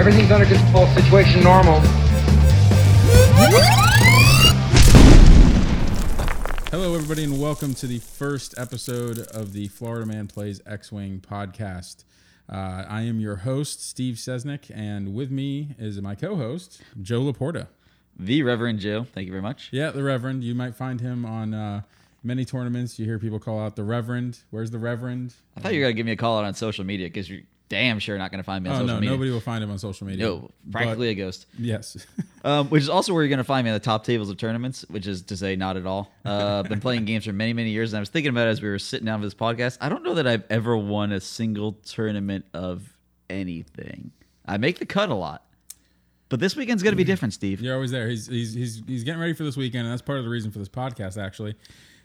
Everything's under control. Situation normal. Hello, everybody, and welcome to the first episode of the Florida Man Plays X Wing podcast. Uh, I am your host, Steve Sesnick, and with me is my co host, Joe Laporta. The Reverend Joe. Thank you very much. Yeah, the Reverend. You might find him on uh, many tournaments. You hear people call out the Reverend. Where's the Reverend? I thought you were gonna give me a call out on social media because you're damn sure not gonna find me on Oh, social no, media. nobody will find him on social media. No, practically a ghost. Yes. Um, which is also where you're gonna find me on the top tables of tournaments, which is to say, not at all. Uh, I've been playing games for many, many years, and I was thinking about it as we were sitting down for this podcast. I don't know that I've ever won a single tournament of anything. I make the cut a lot, but this weekend's gonna be different, Steve. You're always there. He's he's he's he's getting ready for this weekend, and that's part of the reason for this podcast, actually.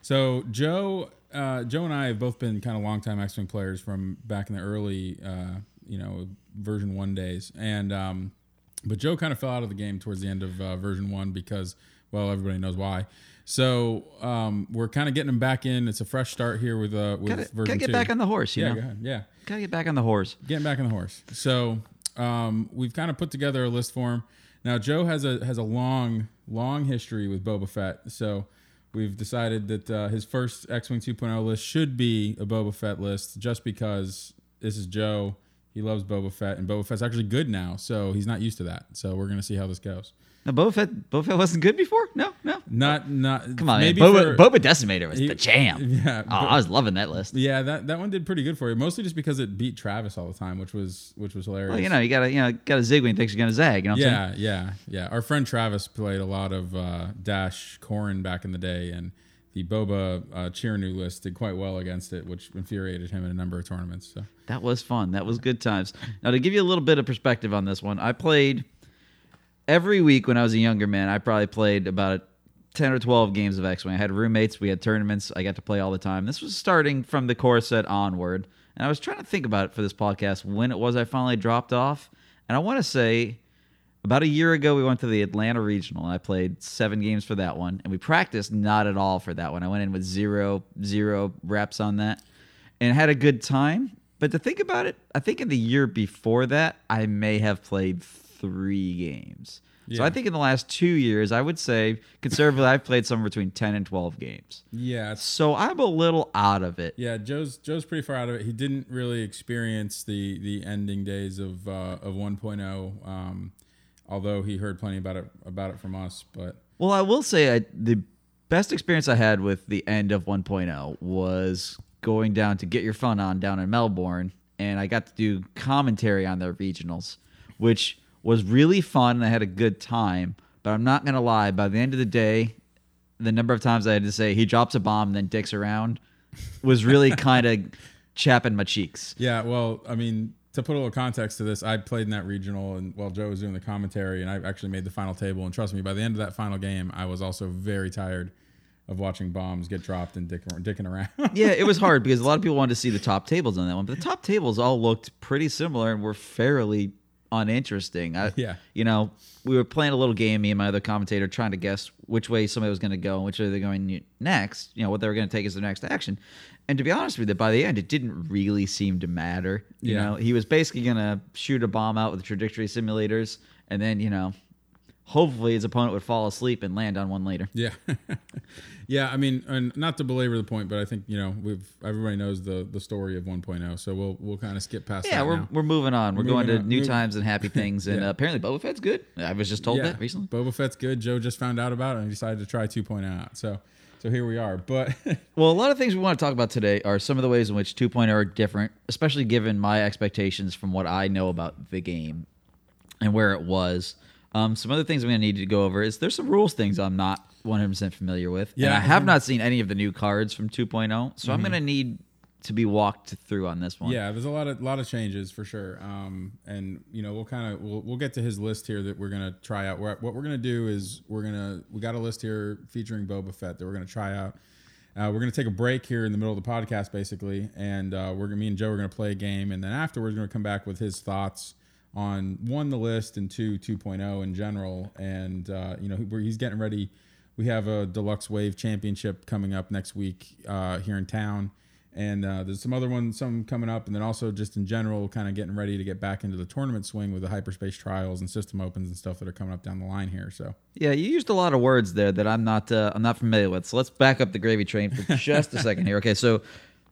So Joe, uh, Joe and I have both been kind of longtime X-wing players from back in the early, uh, you know, version one days, and um, but Joe kind of fell out of the game towards the end of uh, version one because, well, everybody knows why. So um, we're kind of getting him back in. It's a fresh start here with uh, with Gotta, version gotta get two. back on the horse, you yeah, know. Yeah, Gotta get back on the horse. getting back on the horse. So um, we've kind of put together a list for him. Now Joe has a has a long long history with Boba Fett, so we've decided that uh, his first X Wing 2.0 list should be a Boba Fett list, just because this is Joe. He loves Boba Fett, and Boba Fett's actually good now, so he's not used to that. So we're gonna see how this goes. No, Boba Fett, Boba Fett wasn't good before. No, no. Not not Come on, maybe man. Boba, for- Boba Decimator was he- the jam. Yeah, Oh, I was loving that list. yeah, that, that one did pretty good for you. Mostly just because it beat Travis all the time, which was which was hilarious. Well, you know, you gotta, you know, gotta zig when you think you're gonna zag. You know what I'm saying? Yeah, yeah, yeah. Our friend Travis played a lot of uh, Dash Corrin back in the day, and the Boba uh, Cheernu list did quite well against it, which infuriated him in a number of tournaments. So That was fun. That was good times. Now, to give you a little bit of perspective on this one, I played every week when I was a younger man. I probably played about 10 or 12 games of X Wing. I had roommates, we had tournaments, I got to play all the time. This was starting from the core set onward. And I was trying to think about it for this podcast when it was I finally dropped off. And I want to say about a year ago, we went to the Atlanta Regional, and I played seven games for that one. And we practiced not at all for that one. I went in with zero, zero reps on that and had a good time. But to think about it, I think in the year before that, I may have played three games. So I think in the last two years, I would say conservatively, I've played somewhere between 10 and 12 games. yeah, So I'm a little out of it. yeah. Joe's Joe's pretty far out of it. He didn't really experience the the ending days of uh, of 1.0, um, although he heard plenty about it about it from us. But Well, I will say I, the best experience I had with the end of 1.0 was going down to Get Your Fun On down in Melbourne, and I got to do commentary on their regionals, which was really fun, and I had a good time. But I'm not gonna lie, by the end of the day, the number of times I had to say he drops a bomb and then dicks around was really kind of chapping my cheeks. Yeah, well, I mean, to put a little context to this, I played in that regional, and while Joe was doing the commentary, and I actually made the final table. And trust me, by the end of that final game, I was also very tired of watching bombs get dropped and dick, dicking around. yeah, it was hard because a lot of people wanted to see the top tables on that one, but the top tables all looked pretty similar and were fairly uninteresting. I, Yeah. you know, we were playing a little game, me and my other commentator, trying to guess which way somebody was going to go and which way they're going next. You know, what they were going to take as their next action. And to be honest with you, by the end, it didn't really seem to matter. You Yeah. know, he was basically going to shoot a bomb out with the trajectory simulators, and then you know, hopefully his opponent would fall asleep and land on one later. yeah, yeah. I mean, and not to belabor the point, but I think you know we've everybody knows the the story of 1.0, so we'll we'll kind of skip past Yeah, that we're, now. we're moving on. We're, going moving to on. new times and happy things, and Yeah. uh, apparently Boba Fett's good. I was just told yeah, that recently. Boba Fett's good. Joe just found out about it and decided to try 2.0 out. So so here we are. But Well, a lot of things we want to talk about today are some of the ways in which 2.0 are different, especially given my expectations from what I know about the game and where it was. Um, some other things I'm going to need to go over is there's some rules things I'm not 100% familiar with. Yeah, and I have not seen any of the new cards from 2.0, so I'm going to need to be walked through on this one. Yeah, there's a lot of lot of changes for sure. Um, and you know, we'll kind of we'll, we'll get to his list here that we're gonna try out. What what we're gonna do is we're gonna we got a list here featuring Boba Fett that we're gonna try out. Uh, we're gonna take a break here in the middle of the podcast, basically, and uh, we're gonna me and Joe are gonna play a game, and then afterwards we're gonna come back with his thoughts on one the list and two 2.0 in general. And uh, you know, he's getting ready. We have a deluxe wave championship coming up next week uh, here in town And uh, there's some other ones, some coming up, and then also just in general, kind of getting ready to get back into the tournament swing with the hyperspace trials and system opens and stuff that are coming up down the line here. So Yeah, you used a lot of words there that I'm not uh, I'm not familiar with. So let's back up the gravy train for just a second here. Okay, so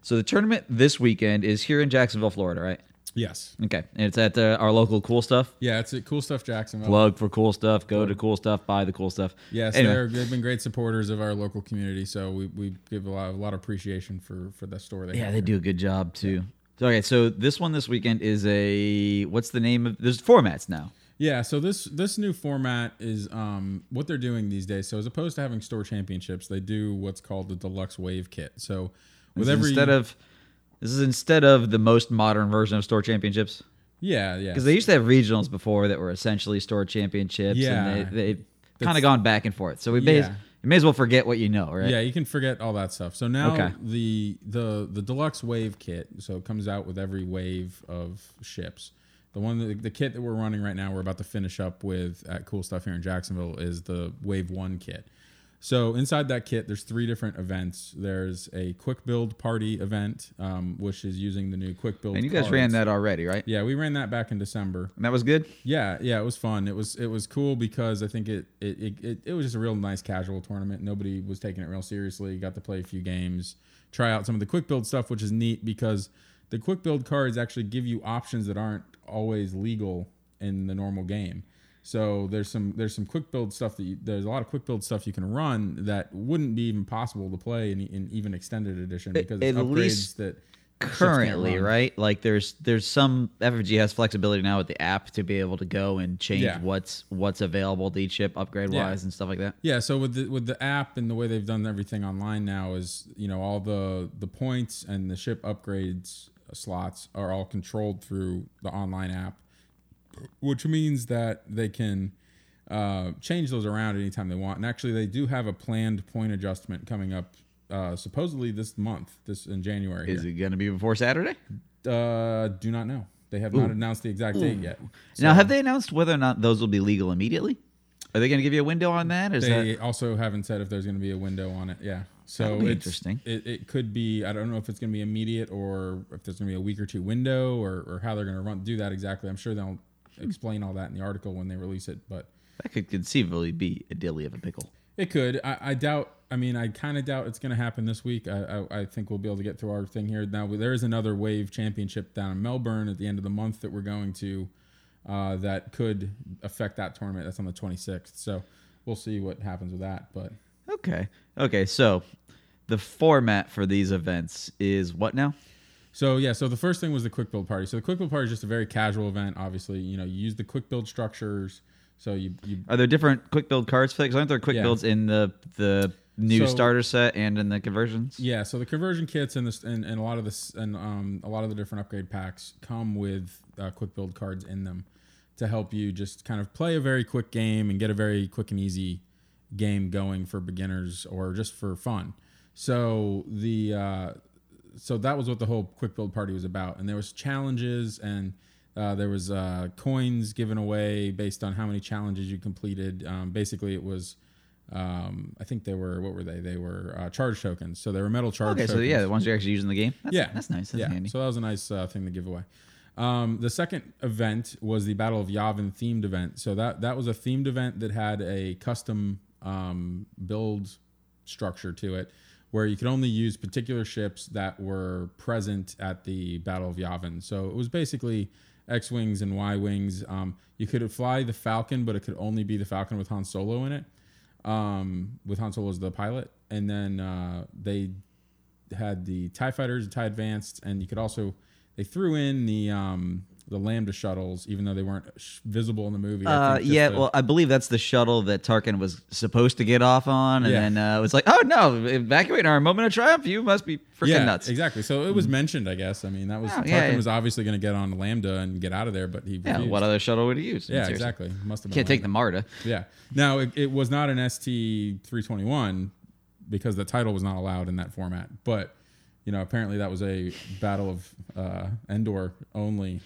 so the tournament this weekend is here in Jacksonville, Florida, right? Yes, Okay, and it's at uh, our local Cool Stuff. yeah, it's a cool stuff, Jacksonville. Plug for cool stuff. Go to cool stuff. Buy the cool stuff. Yes, Anyway. they're, they've been great supporters of our local community, so we, we give a lot, a lot of appreciation for for the store. They Yeah, have they here. do a good job too. So, okay, so this one this weekend is a what's the name of? There's formats now. Yeah, so this this new format is um, what they're doing these days. So as opposed to having store championships, they do what's called the deluxe wave kit. So with every instead of this is instead of the most modern version of store championships yeah yeah because they used to have regionals before that were essentially store championships. Yeah. and they, they've kind of gone back and forth. So we may as, Yeah. you may as well forget what you know, right? Yeah, you can forget all that stuff. So now Okay. the the the deluxe wave kit, so it comes out with every wave of ships. The one that, the kit that we're running right now, we're about to finish up with at Cool Stuff here in Jacksonville is the Wave One kit. So inside that kit, there's three different events. There's a quick build party event, um, which is using the new quick build. And you guys ran that already, right? Yeah, we ran that back in December. And that was good. Yeah, yeah, it was fun. It was it was cool because I think it it, it, it it was just a real nice casual tournament. Nobody was taking it real seriously. Got to play a few games, try out some of the quick build stuff, which is neat because the quick build cards actually give you options that aren't always legal in the normal game. So there's some there's some quick build stuff that you, there's a lot of quick build stuff you can run that wouldn't be even possible to play in, in even extended edition because it's at upgrades least that Currently, right? Like there's there's some FFG has flexibility now with the app to be able to go and change Yeah. what's what's available to each ship upgrade Yeah. wise and stuff like that. Yeah, so with the with the app and the way they've done everything online now is you know all the the points and the ship upgrades slots are all controlled through the online app, which means that they can uh, change those around anytime they want. And actually, they do have a planned point adjustment coming up uh, supposedly this month, this in January. Is here. it going to be before Saturday? Uh, do not know. They have not announced the exact date yet. now, have they announced whether or not those will be legal immediately? Are they going to give you a window on that? Is They that also haven't said if there's going to be a window on it. Yeah. So it's, interesting. It, it could be. I don't know if it's going to be immediate or if there's going to be a week or two window or, or how they're going to run do that exactly. I'm sure they'll explain all that in the article when they release it. But that could conceivably be a dilly of a pickle? it could. I, I doubt. I mean, I kind of doubt it's going to happen this week. I, I, I think we'll be able to get through our thing here. Now there is another Wave Championship down in Melbourne at the end of the month that we're going to. Uh, that could affect that tournament. That's on the 26th. So we'll see what happens with that. But Okay. Okay. So the format for these events is what now? So yeah, so the first thing was the quick build party. So the quick build party is just a very casual event. Obviously, you know, you use the quick build structures. So you you Are there different quick build cards for that? 'Cause aren't there are quick Yeah. builds in the the new So- starter set and in the conversions? yeah. So the conversion kits and this and, and a lot of this and um a lot of the different upgrade packs come with uh, quick build cards in them to help you just kind of play a very quick game and get a very quick and easy game going for beginners or just for fun. So the uh, so that was what the whole quick build party was about, and there was challenges and uh, there was uh, coins given away based on how many challenges you completed. Um, basically, it was. Um, I think they were what were they? They were uh, charge tokens. So they were metal charge. Okay, so tokens. yeah, the ones you're actually using in the game. That's, Yeah, that's nice. That's yeah, handy. so that was a nice uh, thing to give away. Um, the second event was the Battle of Yavin themed event. So that that was a themed event that had a custom um, build structure to it, where you could only use particular ships that were present at the Battle of Yavin. So it was basically X wings and Y wings. Um, you could fly the Falcon, but it could only be the Falcon with Han Solo in it, um, with Han Solo as the pilot. And then uh, they had the Tie Fighters, Tie Advanced, and you could also they threw in the um, the Lambda shuttles, even though they weren't sh- visible in the movie. Uh, yeah, to- well, I believe that's the shuttle that Tarkin was supposed to get off on, and Yeah. then uh, it was like, oh no, evacuate our moment of triumph. You must be freaking yeah, nuts. exactly. So it was mentioned, I guess. I mean, that was Oh, Tarkin yeah, was obviously going to get on the Lambda and get out of there, but he Yeah, refused. what other shuttle would he use? yeah, Seriously. exactly. Must have Can't take the Lambda. Marta. Yeah. Now it, it was not an ST three twenty one because the title was not allowed in that format. But you know, apparently that was a Battle of uh, Endor only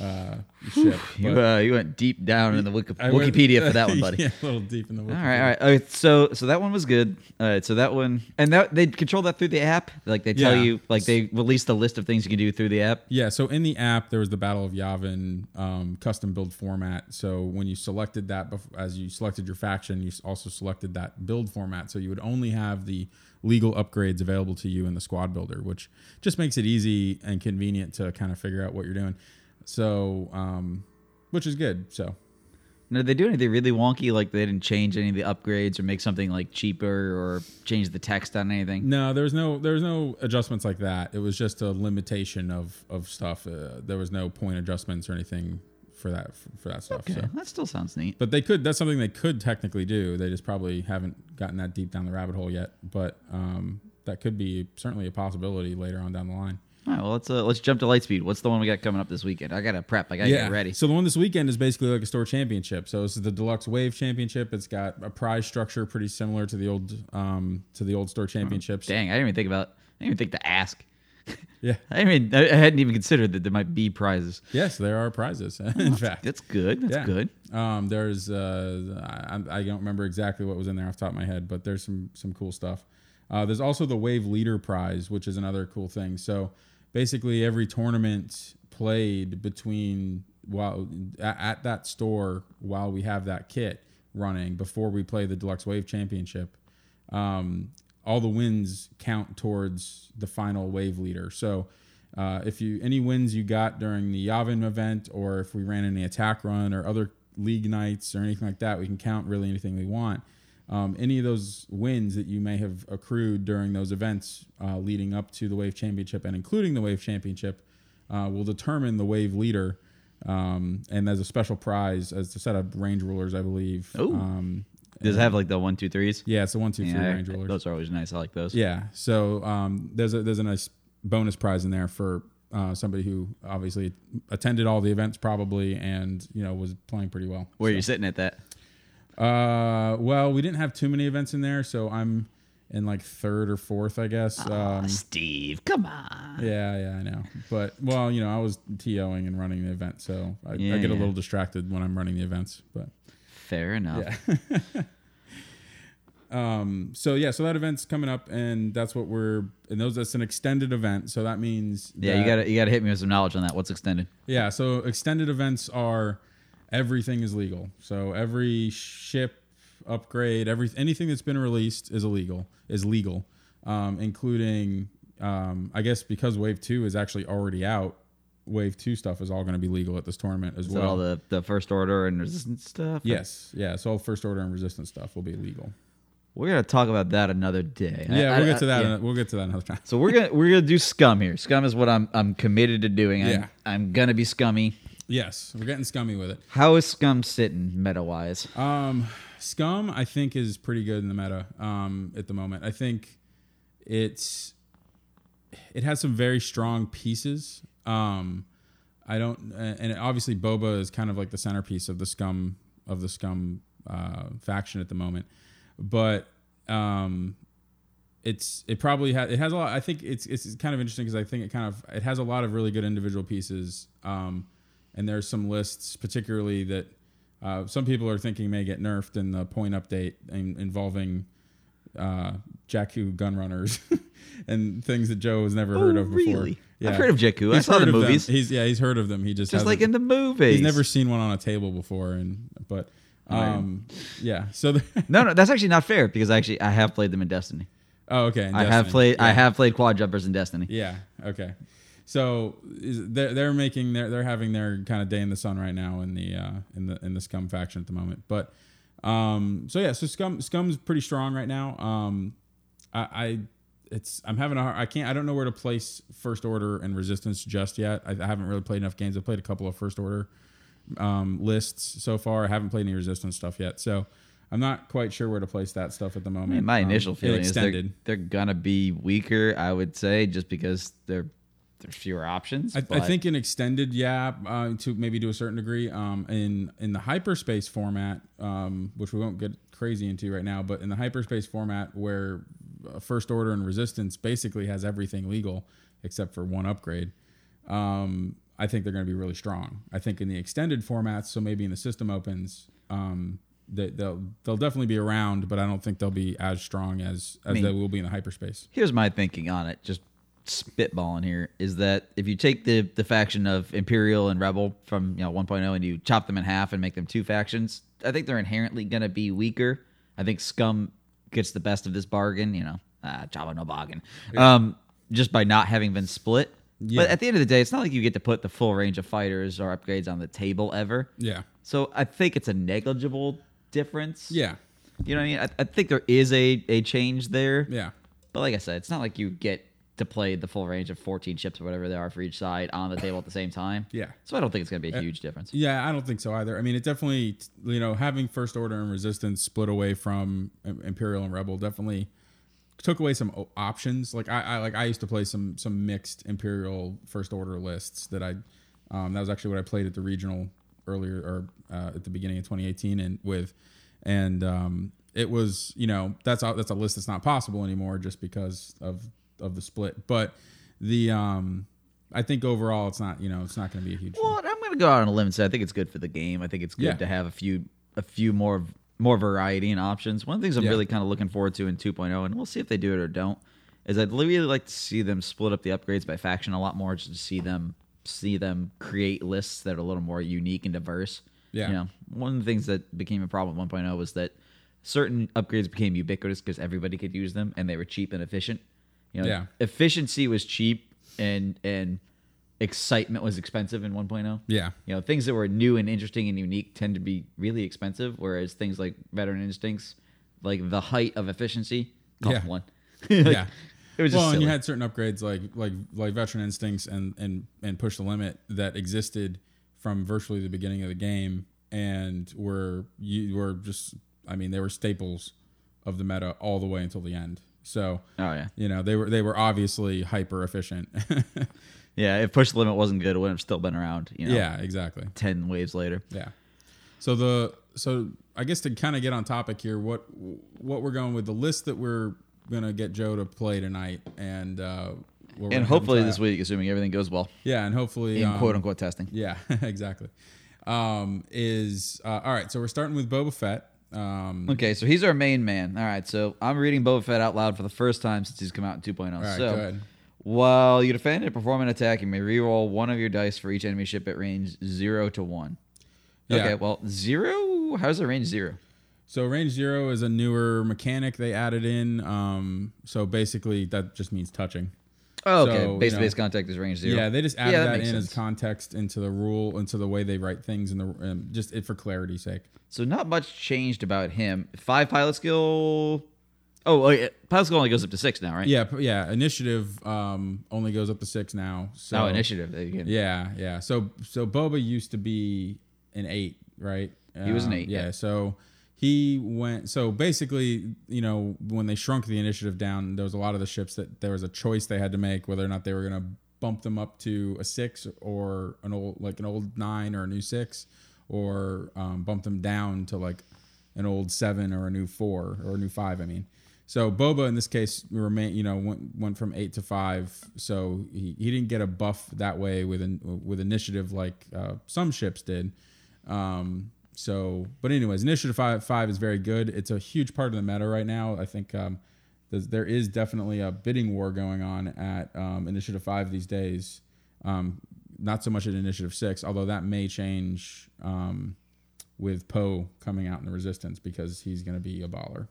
uh, ship. You, uh, you went deep down in the Wiki- I went- Wikipedia for that one, buddy. yeah, a little deep in the. Wikipedia. All right, all right. Okay, so so that one was good. All right, so that one and that they control that through the app. Like they tell Yeah. you, like they released a list of things you can do through the app. Yeah, so in the app there was the Battle of Yavin um, custom build format. So when you selected that, as you selected your faction, you also selected that build format. So you would only have the legal upgrades available to you in the squad builder, which just makes it easy and convenient to kind of figure out what you're doing. So, um, which is good. So Now, did they do anything really wonky? Like they didn't change any of the upgrades or make something like cheaper or change the text on anything? no, there's no there's no adjustments like that. It was just a limitation of of stuff. Uh, there was no point adjustments or anything for that for, for that stuff. Okay, So. that still sounds neat. But they could. That's something they could technically do. They just probably haven't gotten that deep down the rabbit hole yet. But um, that could be certainly a possibility later on down the line. All right, well let's uh, let's jump to Lightspeed. What's the one we got coming up this weekend? I gotta prep. I gotta get ready. So the one this weekend is basically like a store championship. So this is the deluxe wave championship. It's got a prize structure pretty similar to the old um, to the old store championships. Dang, I didn't even think about. I didn't even think to ask. Yeah. I mean, I I hadn't even considered that there might be prizes. Yes, there are prizes. In fact, That's good. That's Yeah. good. Um, there's uh, I, I don't remember exactly what was in there off the top of my head, but there's some some cool stuff. Uh, there's also the Wave Leader Prize, which is another cool thing. So basically, every tournament played between while at, at that store while we have that kit running before we play the Deluxe Wave Championship, um, all the wins count towards the final Wave Leader. So uh, if you any wins you got during the Yavin event, or if we ran any attack run or other league nights or anything like that, we can count really anything we want. Um, any of those wins that you may have accrued during those events uh, leading up to the Wave Championship and including the Wave Championship uh, will determine the Wave leader. Um, and there's a special prize as a set of range rulers, I believe. Ooh. Um, Does it have like the one, two, threes? yeah, it's a one, two, three Yeah, range rulers. those are always nice. I like those. Yeah. So um, there's a there's a nice bonus prize in there for uh, somebody who obviously attended all the events probably and you know was playing pretty well. Where are you sitting at that? Uh, well, we didn't have too many events in there, so I'm in like third or fourth, I guess. Um, Steve, come on. yeah, yeah, I know. But well, you know, I was TOing and running the event, so I, Yeah, I get a little distracted when I'm running the events. But Fair enough. yeah. um. So yeah. So that event's coming up, and that's what we're. And those. That's an extended event, so that means. Yeah, you gotta you gotta hit me with some knowledge on that. What's extended? Yeah, so extended events are everything is legal. So every ship upgrade, every anything that's been released is illegal, is legal, um, including um, I guess because Wave Two is actually already out. Wave Two stuff is all going to be legal at this tournament as Is well. all the, the first order and resistance stuff? yes, yeah. So all first order and resistance stuff will be legal. We're gonna talk about that another day. Yeah, I- we'll I- get to that. yeah. We'll get to that another time. So we're gonna we're gonna do scum here. Scum is what I'm I'm committed to doing. I'm, Yeah. I'm gonna be scummy. Yes, we're getting scummy with it. How is scum sitting meta wise? Um, Scum, I think, is pretty good in the meta um, at the moment. I think it's it has some very strong pieces. Um, I don't, and obviously Boba is kind of like the centerpiece of the Scum of the Scum uh, faction at the moment, but um, it's it probably has it has a lot. I think it's it's kind of interesting because I think it kind of it has a lot of really good individual pieces. Um, and there's some lists, particularly that uh, some people are thinking may get nerfed in the point update in, involving uh, Jakku gun runners and things that Joe has never heard Oh, of before. really? I've heard of Jakku. I saw the them. movies. He's yeah, he's heard of them. He just Just like in the movies. he's never seen one on a table before, and but um, yeah. So the, No, no, that's actually not fair because actually I have played them in Destiny. oh okay, I have Destiny. played I have played quad jumpers in Destiny. Yeah. Okay. So is, they're they're making their they're having their kind of day in the sun right now in the uh, in the in the Scum faction at the moment. But um, so yeah, so Scum Scum's pretty strong right now. Um, I, I it's I'm having a hard, I can't I don't know where to place First Order and Resistance just yet. I, I haven't really played enough games. I've played a couple of First Order um, lists so far. I haven't played any Resistance stuff yet. So. I'm not quite sure where to place that stuff at the I moment. mean, my Um, initial and feeling is they're, they're gonna be weaker. I would say just because they're there's fewer options. I, I think in extended, yeah, uh, to maybe to a certain degree. Um, in in the hyperspace format, um, which we won't get crazy into right now, but in the hyperspace format where uh, first order and resistance basically has everything legal except for one upgrade. Um, I think they're going to be really strong. I think in the extended formats, so maybe in the system opens, um, they, they'll they'll definitely be around, but I don't think they'll be as strong as as mean- they will be in the hyperspace. Here's my thinking on it, just spitballing here, is that if you take the the faction of Imperial and Rebel from you know 1.0 and you chop them in half and make them two factions, I think they're inherently going to be weaker. I think Scum gets the best of this bargain, you know, ah, Java no bargain, um, just by not having been split. Yeah. But at the end of the day, it's not like you get to put the full range of fighters or upgrades on the table ever. Yeah, So I think it's a negligible difference. yeah, You know what I mean? I, I think there is a, a change there. yeah, But like I said, it's not like you get to play the full range of 14 ships or whatever they are for each side on the table at the same time. yeah. So I don't think it's going to be a huge difference. Yeah, I don't think so either. I mean, it definitely, you know, having First Order and Resistance split away from Imperial and Rebel definitely took away some options. Like I, I like I used to play some some mixed Imperial First Order lists that I, um, that was actually what I played at the regional earlier or uh, at the beginning of 2018 and with, and um, it was you know that's a, that's a list that's not possible anymore just because of of the split. But the um, I think overall it's not you know it's not going to be a huge. Well, I'm going to go out on a limb and say I think it's good for the game. I think it's good Yeah. to have a few a few more more variety and options. One of the things I'm Yeah. really kind of looking forward to in 2.0, and we'll see if they do it or don't, is I'd really like to see them split up the upgrades by faction a lot more, just to see them see them create lists that are a little more unique and diverse. Yeah. You know, one of the things that became a problem with 1.0 was that certain upgrades became ubiquitous because everybody could use them and they were cheap and efficient. You know, Yeah. efficiency was cheap and and excitement was expensive in 1.0. Yeah. You know, things that were new and interesting and unique tend to be really expensive, whereas things like veteran instincts, like the height of efficiency, cost Yeah. one. yeah. It was just well, and you had certain upgrades like like like veteran instincts and and and push the limit that existed from virtually the beginning of the game and were you were just I mean they were staples of the meta all the way until the end. So Oh yeah, you know they were they were obviously hyper efficient. yeah. If push the limit wasn't good, it would have still been around. You know, yeah, exactly. ten waves later. Yeah. So the so I guess to kind of get on topic here, what what we're going with the list that we're gonna get Joe to play tonight, and uh, we're And hopefully this out. week, assuming everything goes well, Yeah, and hopefully in um, quote unquote testing. Yeah, exactly. Um, is uh, all right. So we're starting with Boba Fett. Um, Okay, so he's our main man. All right, so I'm reading Boba Fett out loud for the first time since he's come out in 2.0. all right, so. While you defend and perform an attack, you may reroll one of your dice for each enemy ship at range zero to one. Yeah. Okay, well, zero? How's the range zero? So range zero is a newer mechanic they added in. Um, so basically that just means touching. Oh, okay. So, Base to know- base contact is range zero. Yeah, they just added Yeah, that that, in as context into the rule, into the way they write things, and the um, just it for clarity's sake. So not much changed about him. Five pilot skill. Oh, yeah. pilot skill only goes up to six now, right? Yeah, yeah. Initiative um, only goes up to six now. So Oh, initiative. There you go. Yeah, yeah. So so Boba used to be an eight, right? He was an Um, eight, Yeah. yeah. So he went. So basically, you know, when they shrunk the initiative down, there was a lot of the ships that there was a choice they had to make whether or not they were going to bump them up to a six or an old like an old nine or a new six, or um, bump them down to like an old seven or a new four or a new five. I mean. So Boba in this case remain, you know, went went from eight to five. So he, he didn't get a buff that way with in, with initiative like uh, some ships did. Um, so, but anyways, initiative five five is very good. It's a huge part of the meta right now. I think um, there's, definitely a bidding war going on at um, initiative five these days. Um, not so much at initiative six, although that may change um, with Poe coming out in the resistance because he's going to be a baller.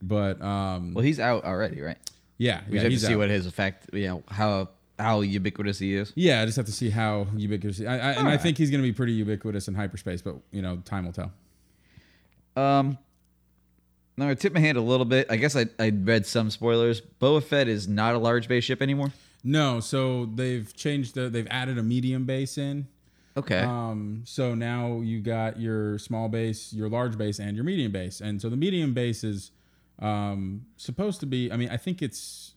But um, Well, he's out already, right? yeah, We yeah, have to see out. what his effect, you know, how how ubiquitous he is. Yeah, I just have to see how ubiquitous. I, I, and I think he's going to be pretty ubiquitous in hyperspace, but you know, time will tell. Um, now I tip my hand a little bit. I guess I I read some spoilers. Boba Fett is not a large base ship anymore. No, so they've changed the. They've added a medium base in. Okay. Um, so now you got your small base, your large base, and your medium base. And so the medium base is um, supposed to be. I mean, I think it's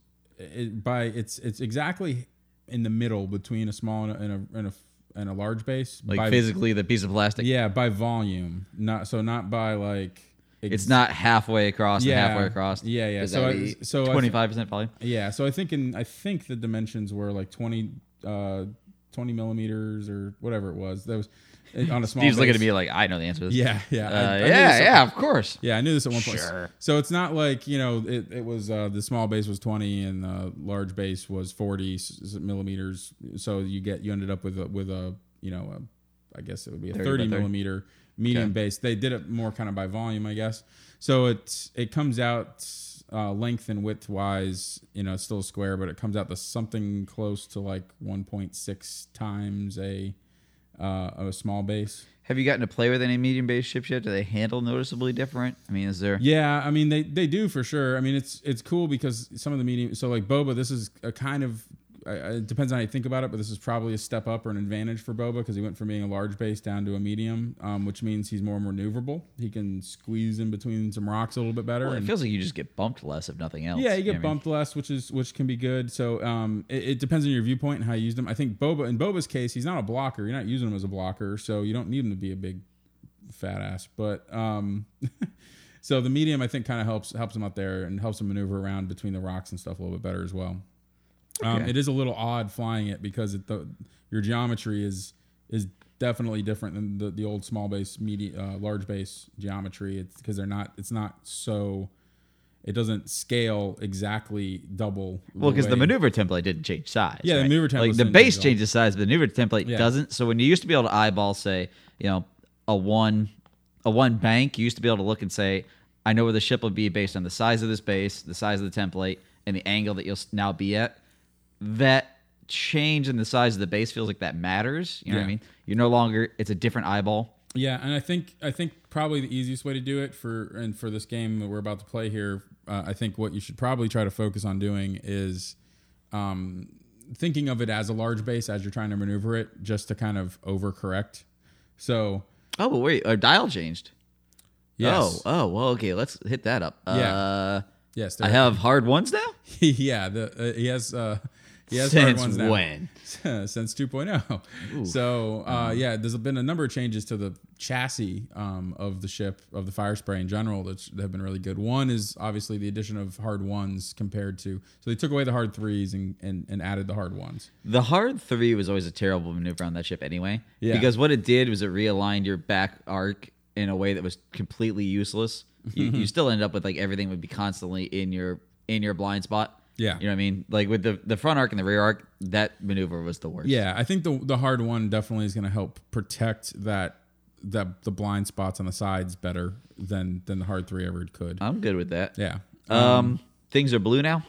it, by it's it's exactly in the middle between a small and a and a, and a, and a large base. like by, physically, the piece of plastic. Yeah, by volume, not so not by like. ex- It's not halfway across Yeah. and halfway across. Yeah, yeah. Is So I- so 25% volume. Yeah, so I think in I think the dimensions were like twenty uh twenty millimeters or whatever it was. That was on a small. Steve's looking at me like I know the answer to this. Yeah, yeah, Uh, I- I yeah, yeah, of course. Yeah, I knew this at one point. Sure. So it's not like you know it, it was uh, the small base was twenty and the large base was forty millimeters. So you get you ended up with a, with a you know a, I guess it would be a 30 by thirty 30. millimeter medium Okay. base. They did it more kind of by volume, I guess. So it's it comes out uh, length and width wise, you know, it's still a square, but it comes out to something close to like one point six times a uh, a small base. Have you gotten to play with any medium based ships yet? Do they handle noticeably different? I mean, is there? Yeah, I mean they they do for sure. I mean it's it's cool because some of the medium. So like Boba, this is a kind of. I- It depends on how you think about it, but this is probably a step up or an advantage for Boba because he went from being a large base down to a medium, um, which means he's more maneuverable. He can squeeze in between some rocks a little bit better. Well, it feels like you just get bumped less, if nothing else. yeah, you know get what I mean? bumped less, which is which can be good. So um, it, it depends on your viewpoint and how you use them. I think Boba in Boba's case, he's not a blocker. You're not using him as a blocker, so you don't need him to be a big fat ass. But um, so the medium I think kind of helps helps him out there and helps him maneuver around between the rocks and stuff a little bit better as well. Um, Okay. it is a little odd flying it because it, the your geometry is is definitely different than the, the old small base, medi uh, large base geometry. It's because they're not. It's not so. It doesn't scale exactly double. Well, because the way- maneuver template didn't change size. Yeah, the maneuver template like the base change changes size, but the maneuver template Yeah. doesn't. So when you used to be able to eyeball, say, you know, a one, a one bank, you used to be able to look and say, I know where the ship will be based on the size of this base, the size of the template, and the angle that you'll now be at. That change in the size of the base feels like that matters. You know what I mean? You're no longer. It's a different eyeball. Yeah, and I think I think probably the easiest way to do it for and for this game that we're about to play here, uh, I think what you should probably try to focus on doing is um, thinking of it as a large base as you're trying to maneuver it, just to kind of overcorrect. So Oh, but wait, our dial changed. yes, Oh, oh, well, okay. Let's hit that up. Yeah. Uh, yes, I have hard ones now. yeah, the uh, he has uh, he has hard Since ones now. when? since 2.0. So uh, yeah, there's been a number of changes to the chassis um, of the ship of the Firespray in general that that have been really good. One is obviously the addition of hard ones compared to so they took away the hard threes and and, and added the hard ones. The hard three was always a terrible maneuver on that ship anyway. Yeah. Because what it did was it realigned your back arc in a way that was completely useless. You, you still end up with like everything would be constantly in your in your blind spot. Yeah. You know what I mean? Like with the the front arc and the rear arc, that maneuver was the worst. Yeah, I think the the hard one definitely is going to help protect that that the blind spots on the sides better than than the hard three ever could. I'm good with that. Yeah. Um, things are blue now.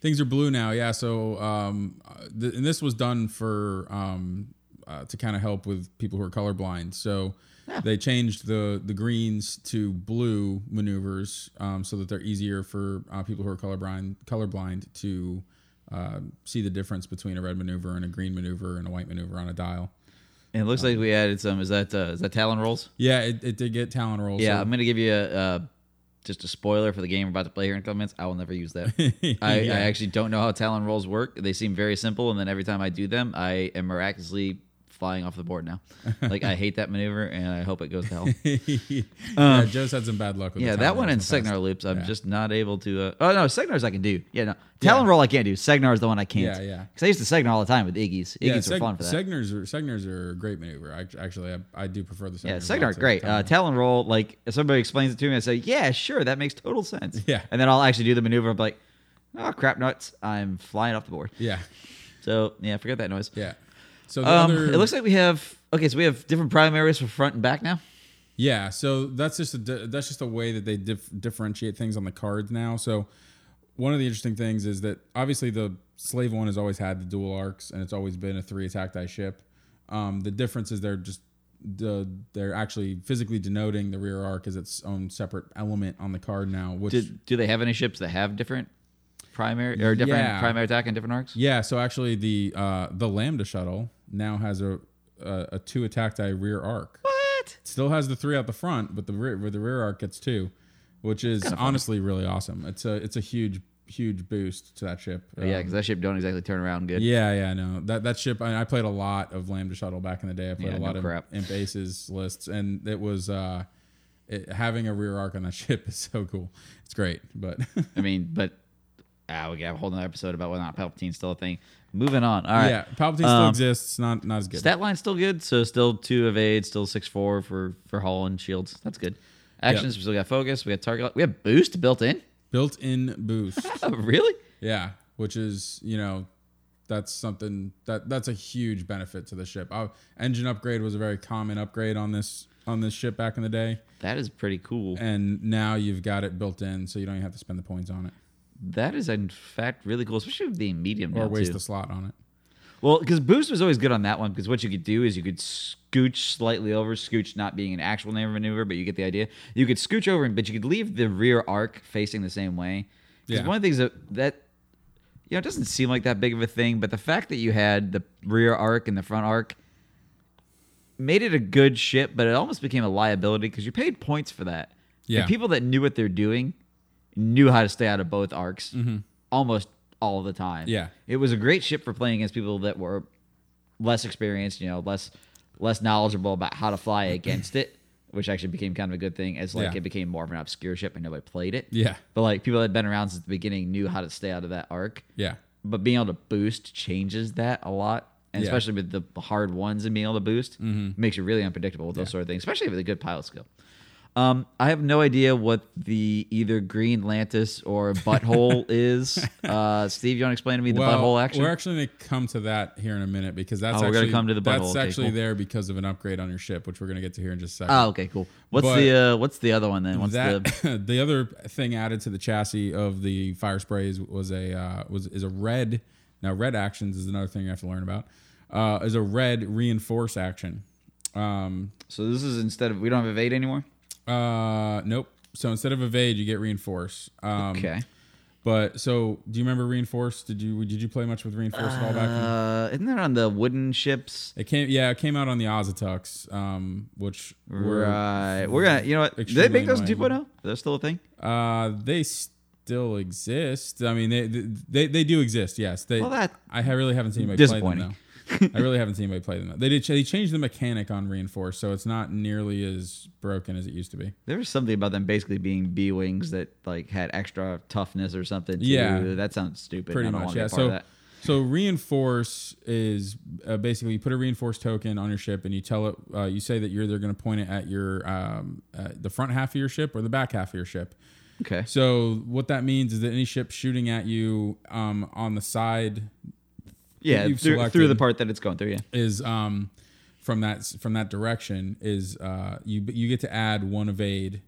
Things are blue now, yeah. So, um, th- and this was done for um, uh, to kind of help with people who are colorblind. So they changed the the greens to blue maneuvers um, so that they're easier for uh, people who are colorblind colorblind to uh, see the difference between a red maneuver and a green maneuver and a white maneuver on a dial. And it looks like we added some. Is that uh, is that Talon rolls? Yeah, it, it did get Talon rolls. Yeah, so- I'm gonna give you a uh, just a spoiler for the game we're about to play here in a couple minutes. I will never use that. I, Yeah. I actually don't know how Talon rolls work. They seem very simple, and then every time I do them, I am miraculously flying off the board now. like I hate that maneuver, and I hope it goes to hell. yeah, Joe's had some bad luck with the Um, yeah, that one in past. Segnor loops, I'm Yeah. just not able to. Uh, oh no, Segnors I can do. Yeah, no, Talon roll I can't do. Segnor is the one I can't. Yeah, yeah. Because I used to Segnor all the time with Iggy's. Iggy's Yeah, are Seg- fun for that. Segnors are Segnors are a great maneuver. I, actually, I, I do prefer the Segnor. Yeah, Segnor are great. Uh. Talon roll, like if somebody explains it to me, I say, "Yeah, sure, that makes total sense." Yeah. and then I'll actually do the maneuver. I'm like, "Oh crap, nuts! I'm flying off the board." yeah, So yeah, forget that noise. yeah. So the Um, other, it looks like we have okay, so we have different primaries for front and back now. yeah. So that's just a di- that's just a way that they dif- differentiate things on the cards now. So one of the interesting things is that obviously the slave one has always had the dual arcs and it's always been a three attack die ship. Um, the difference is they're just the they're actually physically denoting the rear arc as its own separate element on the card now. Which Do, do they have any ships that have different primary or different Yeah. primary attack and different arcs? Yeah, so actually the uh, the Lambda shuttle now has a a, a two attack die rear arc. What? Still has the three out the front, but the rear with the rear arc gets two, which is honestly really awesome. It's a it's a huge huge boost to that ship. yeah, Um, because that ship don't exactly turn around good. yeah, yeah, no. That that ship. I, I played a lot of Lambda shuttle back in the day. I played Yeah, a no lot of crap. Imp Aces lists, and it was uh, it, having a rear arc on that ship is so cool. It's great, but I mean, but ah, we got a whole other episode about whether or not Palpatine's still a thing. Moving on. All right. Yeah, Palpatine still Um, exists. Not not as good. Stat line's still good, so still two evade, still six four for for Hull and shields. That's good. Actions we still got focus. We got target. We have boost built in. Built-in boost. Oh, really? yeah, which is you know, that's something that that's a huge benefit to the ship. Uh, engine upgrade was a very common upgrade on this on this ship back in the day, That is pretty cool. and now you've got it built in, so you don't even have to spend the points on it That is in fact really cool, especially with the medium or now waste too. a slot on it. Well, because boost was always good on that one. Because what you could do is you could scooch slightly over. Scooch not being an actual name maneuver, but you get the idea. You could scooch over, but you could leave the rear arc facing the same way. Because Yeah. one of the things that that you know it doesn't seem like that big of a thing, but the fact that you had the rear arc and the front arc made it a good ship, but it almost became a liability because you paid points for that. Yeah. And people that knew what they're doing knew how to stay out of both arcs almost all the time. Mm-hmm. Yeah. It was a great ship for playing against people that were less experienced, you know, less less knowledgeable about how to fly against it, which actually became kind of a good thing as like Yeah. it became more of an obscure ship and nobody played it. Yeah, But like people that had been around since the beginning knew how to stay out of that arc. yeah, But being able to boost changes that a lot. And Yeah. especially with the hard ones and being able to boost, makes you really unpredictable with those sort of things, especially with a good pilot skill. Um, I have no idea what the either Green Lantis or butthole is. Uh, Steve, you want to explain to me the well, butthole action? We're actually going to come to that here in a minute because that's Oh, we're actually come to the that's butthole. Okay, actually cool. there because of an upgrade on your ship, which we're going to get to here in just a second. Oh, okay, cool. What's But the uh, what's the other one then? What's the the other thing added to the chassis of the Firesprays was a uh, was is a red. Now red actions is another thing you have to learn about. Uh, is a red reinforce action. Um, so this is instead of we don't have evade anymore? Uh, nope. So instead of evade, you get reinforce. Um, Okay. But so, do you remember reinforce? Did you did you play much with reinforce at all back? Uh, isn't that on the wooden ships? It came, yeah, it came out on the Auzitucks, um, which were Right. We're gonna you know what? Did they make those in annoying. 2.0? They're still a thing? Uh, they still exist. I mean, they they, they do exist. Yes, they. Well, that- I really haven't seen anybody play them though. I really haven't seen anybody play them. They did. They changed the mechanic on reinforce, so it's not nearly as broken as it used to be. There was something about them basically being B wings that like had extra toughness or something. Too. Yeah. that sounds stupid. Pretty I don't much, yeah. be a of So, so reinforce is uh, basically you put a reinforce token on your ship, and you tell it. Uh, you say that you're either going to point it at your um, uh, the front half of your ship or the back half of your ship. Okay. So what that means is that any ship shooting at you um, on the side Yeah, you've through, through the part that it's going through. Yeah. is um, from that from that direction is uh, you you get to add one evade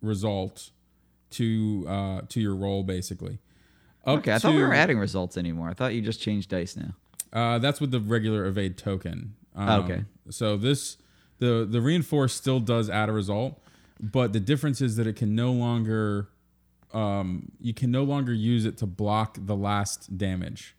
result to uh, to your roll basically. Up Okay, I thought we were adding results anymore. I thought you just changed dice now. Uh, that's with the regular evade token. Um, Okay. So this the the reinforce still does add a result, but the difference is that it can no longer um, you can no longer use it to block the last damage.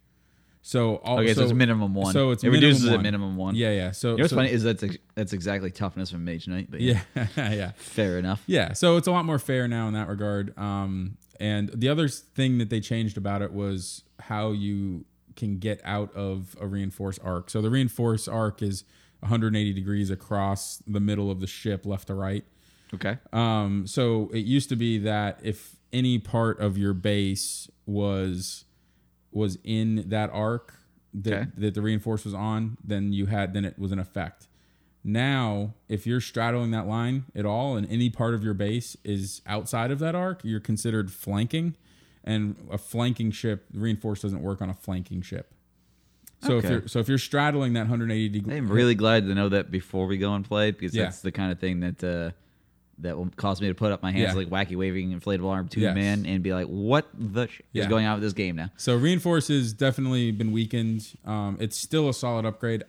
So all, Okay, so, it's minimum one. So it's it reduces one. minimum one. Yeah, yeah. So You know what's so- funny is that's ex- that's exactly toughness from Mage Knight. But yeah, Yeah, yeah. fair enough. Yeah, so it's a lot more fair now in that regard. Um, and the other thing that they changed about it was how you can get out of a reinforced arc. So the reinforced arc is 180 degrees across the middle of the ship, left to right. Okay. Um, so it used to be that if any part of your base was was in that arc that, Okay. that the reinforce was on, then you had then it was an effect. Now, if you're straddling that line at all and any part of your base is outside of that arc, you're considered flanking. And a flanking ship, reinforce doesn't work on a flanking ship. So if you're so if you're straddling that 180 degree, I'm really glad to know that before we go and play because Yeah. that's the kind of thing that uh, that will cause me to put up my hands Yeah. like wacky waving inflatable arm two Yes. man and be like, "What the sh- Yeah. is going on with this game now?" So reinforce has definitely been weakened. Um, it's still a solid upgrade.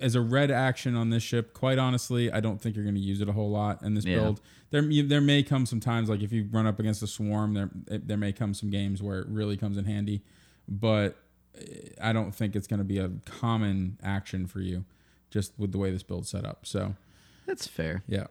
As a red action on this ship, quite honestly, I don't think you're going to use it a whole lot in this Yeah. build. There, there may come some times, like if you run up against a swarm, there there may come some games where it really comes in handy, but eh, I don't think it's going to be a common action for you, just with the way this build's set up. So That's fair. yeah,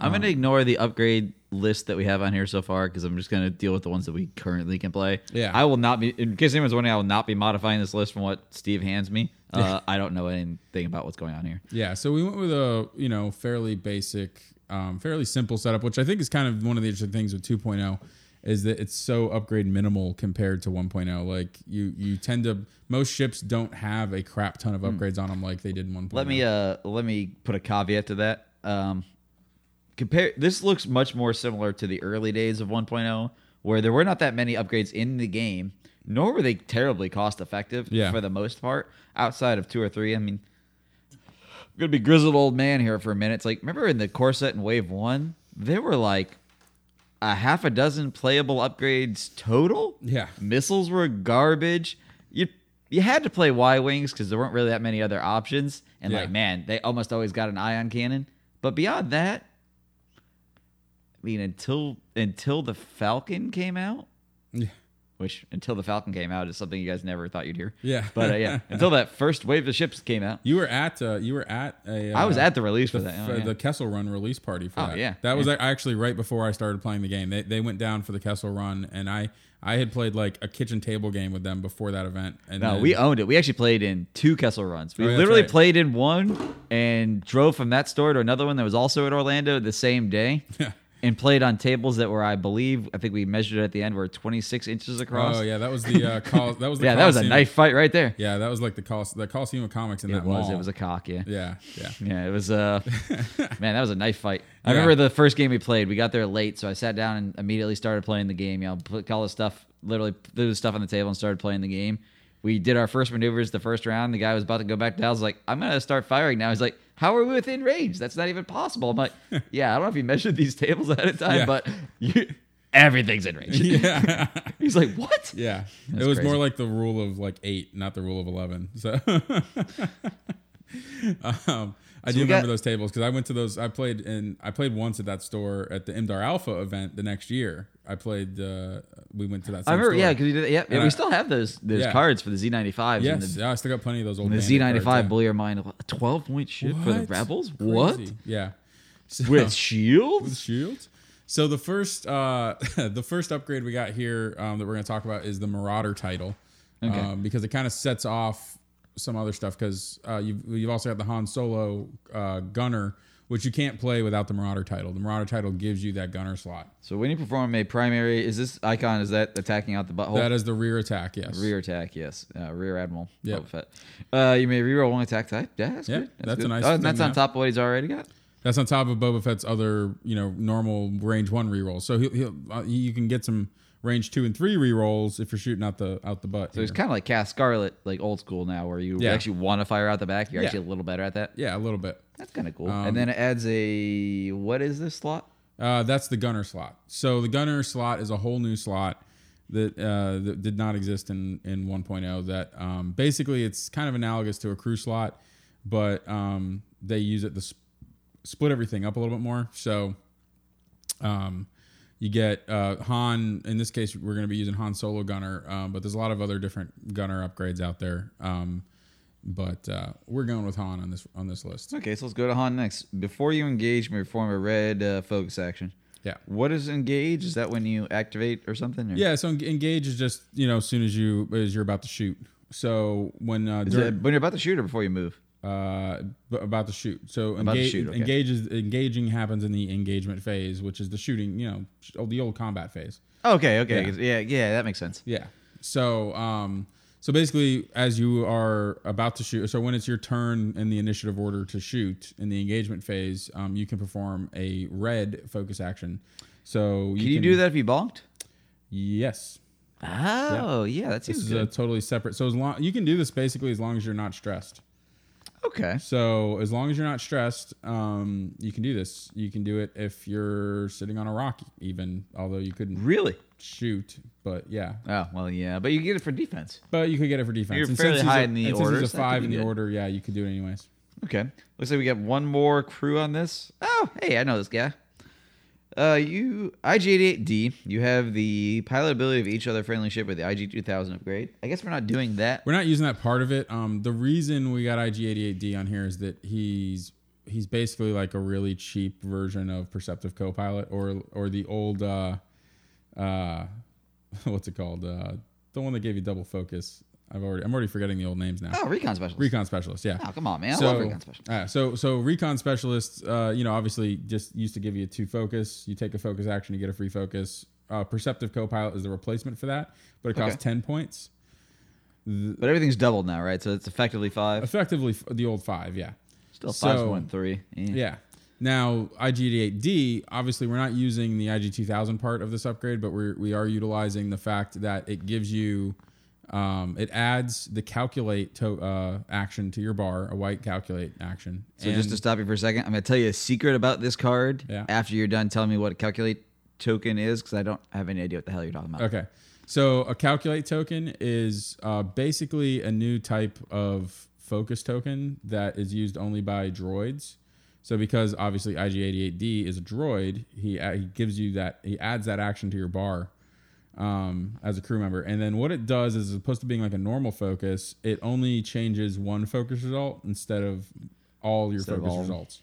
I'm gonna ignore the upgrade list that we have on here so far because I'm just gonna deal with the ones that we currently can play. Yeah. I will not be. In case anyone's wondering, I will not be modifying this list from what Steve hands me. Uh, I don't know anything about what's going on here. Yeah, so we went with a you know fairly basic, um, fairly simple setup, which I think is kind of one of the interesting things with 2.0 is that it's so upgrade minimal compared to 1.0. Like you you tend to most ships don't have a crap ton of upgrades on them like they did in 1.0. Let me uh let me put a caveat to that. Um compare this looks much more similar to the early days of 1.0 where there were not that many upgrades in the game, nor were they terribly cost effective Yeah. for the most part outside of two or three. I mean I'm to be grizzled old man here for a minute. It's like remember in the Core Set and Wave 1, there were like a half a dozen playable upgrades total. Yeah. Missiles were garbage. You you had to play Y wings because there weren't really that many other options. And Yeah. like, man, they almost always got an ion cannon. But beyond that, I mean, until until the Falcon came out, Yeah. Which until the Falcon came out is something you guys never thought you'd hear. Yeah. But uh, yeah, until that first wave of ships came out, You were at uh, you were at a. Uh, I was at the release for that. Oh, yeah. the Kessel Run release party for Oh, that. yeah. that was Yeah. actually right before I started playing the game. They they went down for the Kessel Run, and I I had played like a kitchen table game with them before that event. And No, then- we owned it. We actually played in two Kessel runs. We Oh, yeah, literally right. played in one and drove from that store to another one that was also in Orlando the same day. And played on tables that were, I believe, I think we measured at the end were 26 inches across. Oh yeah, that was the uh, col- that was the yeah, that was a knife fight right there. Yeah, that was like the Col- the Coliseum of Comics in It that was. mall. It was a cock. Yeah. yeah, yeah. Yeah, it was uh man, that was a knife fight. I Yeah. remember the first game we played. We got there late, so I sat down and immediately started playing the game. You know, put all the stuff, literally threw the stuff on the table and started playing the game. We did our first maneuvers the first round. The guy was about to go back down. I was like, I'm gonna start firing now. He's like, How are we within range? That's not even possible. I'm like, Yeah, I don't know if you measured these tables ahead of time, Yeah. but you, everything's in range. yeah, He's like, What? yeah. It was crazy. more like the rule of like eight, not the rule of eleven. So, um, I do remember got- those tables because I went to those. I played in. I played once at that store at the Imdaar Alpha event the next year. I played. Uh, we went to that. I remember, store. yeah, because yeah, yeah, And we I- still have those those Yeah. cards for the Z95s. Yes, and the, yeah, I still got plenty of those old. the Bandit Z95 cards, yeah. blew your mind. A 12 point ship for the Rebels? Crazy. What? Yeah. So- With shields? with shields. So the first uh, the first upgrade we got here um, that we're going to talk about is the Marauder title, Okay. um, because it kind of sets off some other stuff. Because uh, you've you've also got the Han Solo uh, Gunner, which you can't play without the Marauder title. The Marauder title gives you that Gunner slot. So when you perform a primary, is this icon? Is that attacking out the butthole? That is the rear attack. Yes. rear attack. Yes, uh, rear admiral. Fett. Uh, you may reroll one attack type. Yeah, that's Yeah, good. that's a good. nice Oh, that's on top of what he's already got. That's on top of Boba Fett's other, you know, normal range one rerolls. So he'll, he'll uh, you can get some range two and three rerolls if you're shooting out the out the butt. So here. kind of like Kath Scarlet, like old school now, where you Yeah. actually want to fire out the back. You're Yeah. actually a little better at that. yeah, a little bit. That's kind of cool. Um, and then it adds a what is this slot? Uh, that's the gunner slot. So the gunner slot is a whole new slot that uh, that did not exist in in 1.0. That um, basically it's kind of analogous to a crew slot, but um, they use it to sp- split everything up a little bit more. So um, you get uh, Han. In this case, we're going to be using Han Solo gunner, um, but there's a lot of other different gunner upgrades out there. Um, but uh, we're going with Han on this on this list. Okay, so let's go to Han next. Before you engage, may perform a red uh, focus action. Yeah. What is engage? Is that when you activate or something? or- Yeah, so engage is just you know as soon as you as you're about to shoot. So when uh, Is dur- it when you're about to shoot or before you move? Uh about to shoot. So engage, shoot, okay. engage is engaging happens in the engagement phase, which is the shooting. You know, oh, the old combat phase. Okay, okay, Yeah. yeah, yeah, that makes sense. Yeah. So um so basically as you are about to shoot, so when it's your turn in the initiative order to shoot in the engagement phase, um you can perform a red focus action. So Can you do that if you bonked? Yes. Oh, yeah, that This seems is a totally separate. So as long you can do this basically as long as you're not stressed. Okay. So as long as you're not stressed, um, you can do this. You can do it if you're sitting on a rock, even although you couldn't Really? shoot. But yeah, Oh, well, yeah, but you get it for defense. but you could get it for defense. You're And fairly he's high a- in the and since orders, He's that a could five be in the good. order. Yeah, you could do it anyways. Okay. Looks like we got one more crew on this. Oh, hey, I know this guy. Uh, you IG88D. You have the pilot ability of each other friendly ship with the IG2000 upgrade. I guess we're not doing that. We're not using that part of it. Um, the reason we got IG88D on here is that he's he's basically like a really cheap version of Perceptive Copilot or or the old uh, uh, what's it called? Uh, the one that gave you double focus. I've already I'm already forgetting the old names now. Oh, recon specialist. Recon specialist, yeah. Oh, come on, man. I so, love recon specialist. uh, so so recon specialists, uh, you know, obviously just used to give you two focus. You take a focus action, you get a free focus. uh, Perceptive Copilot is the replacement for that, but it costs Okay. ten points. But everything's doubled now, right? So it's effectively five. Effectively, f- the old five, yeah. Still five so- point three. Yeah. Yeah. Now, IG88D, obviously, we're not using the IG2000 part of this upgrade, but we're, we are utilizing the fact that it gives you, um, it adds the calculate to, uh, action to your bar, a white calculate action. So just to stop you for a second, I'm going to tell you a secret about this card. Yeah. After you're done telling me what a calculate token is, because I don't have any idea what the hell you're talking about. Okay. So a calculate token is uh, basically a new type of focus token that is used only by droids. So because obviously IG88D is a droid, he uh, he gives you that he adds that action to your bar um, as a crew member, and then what it does is, as opposed to being like a normal focus, it only changes one focus result instead of all your Instead focus all. results.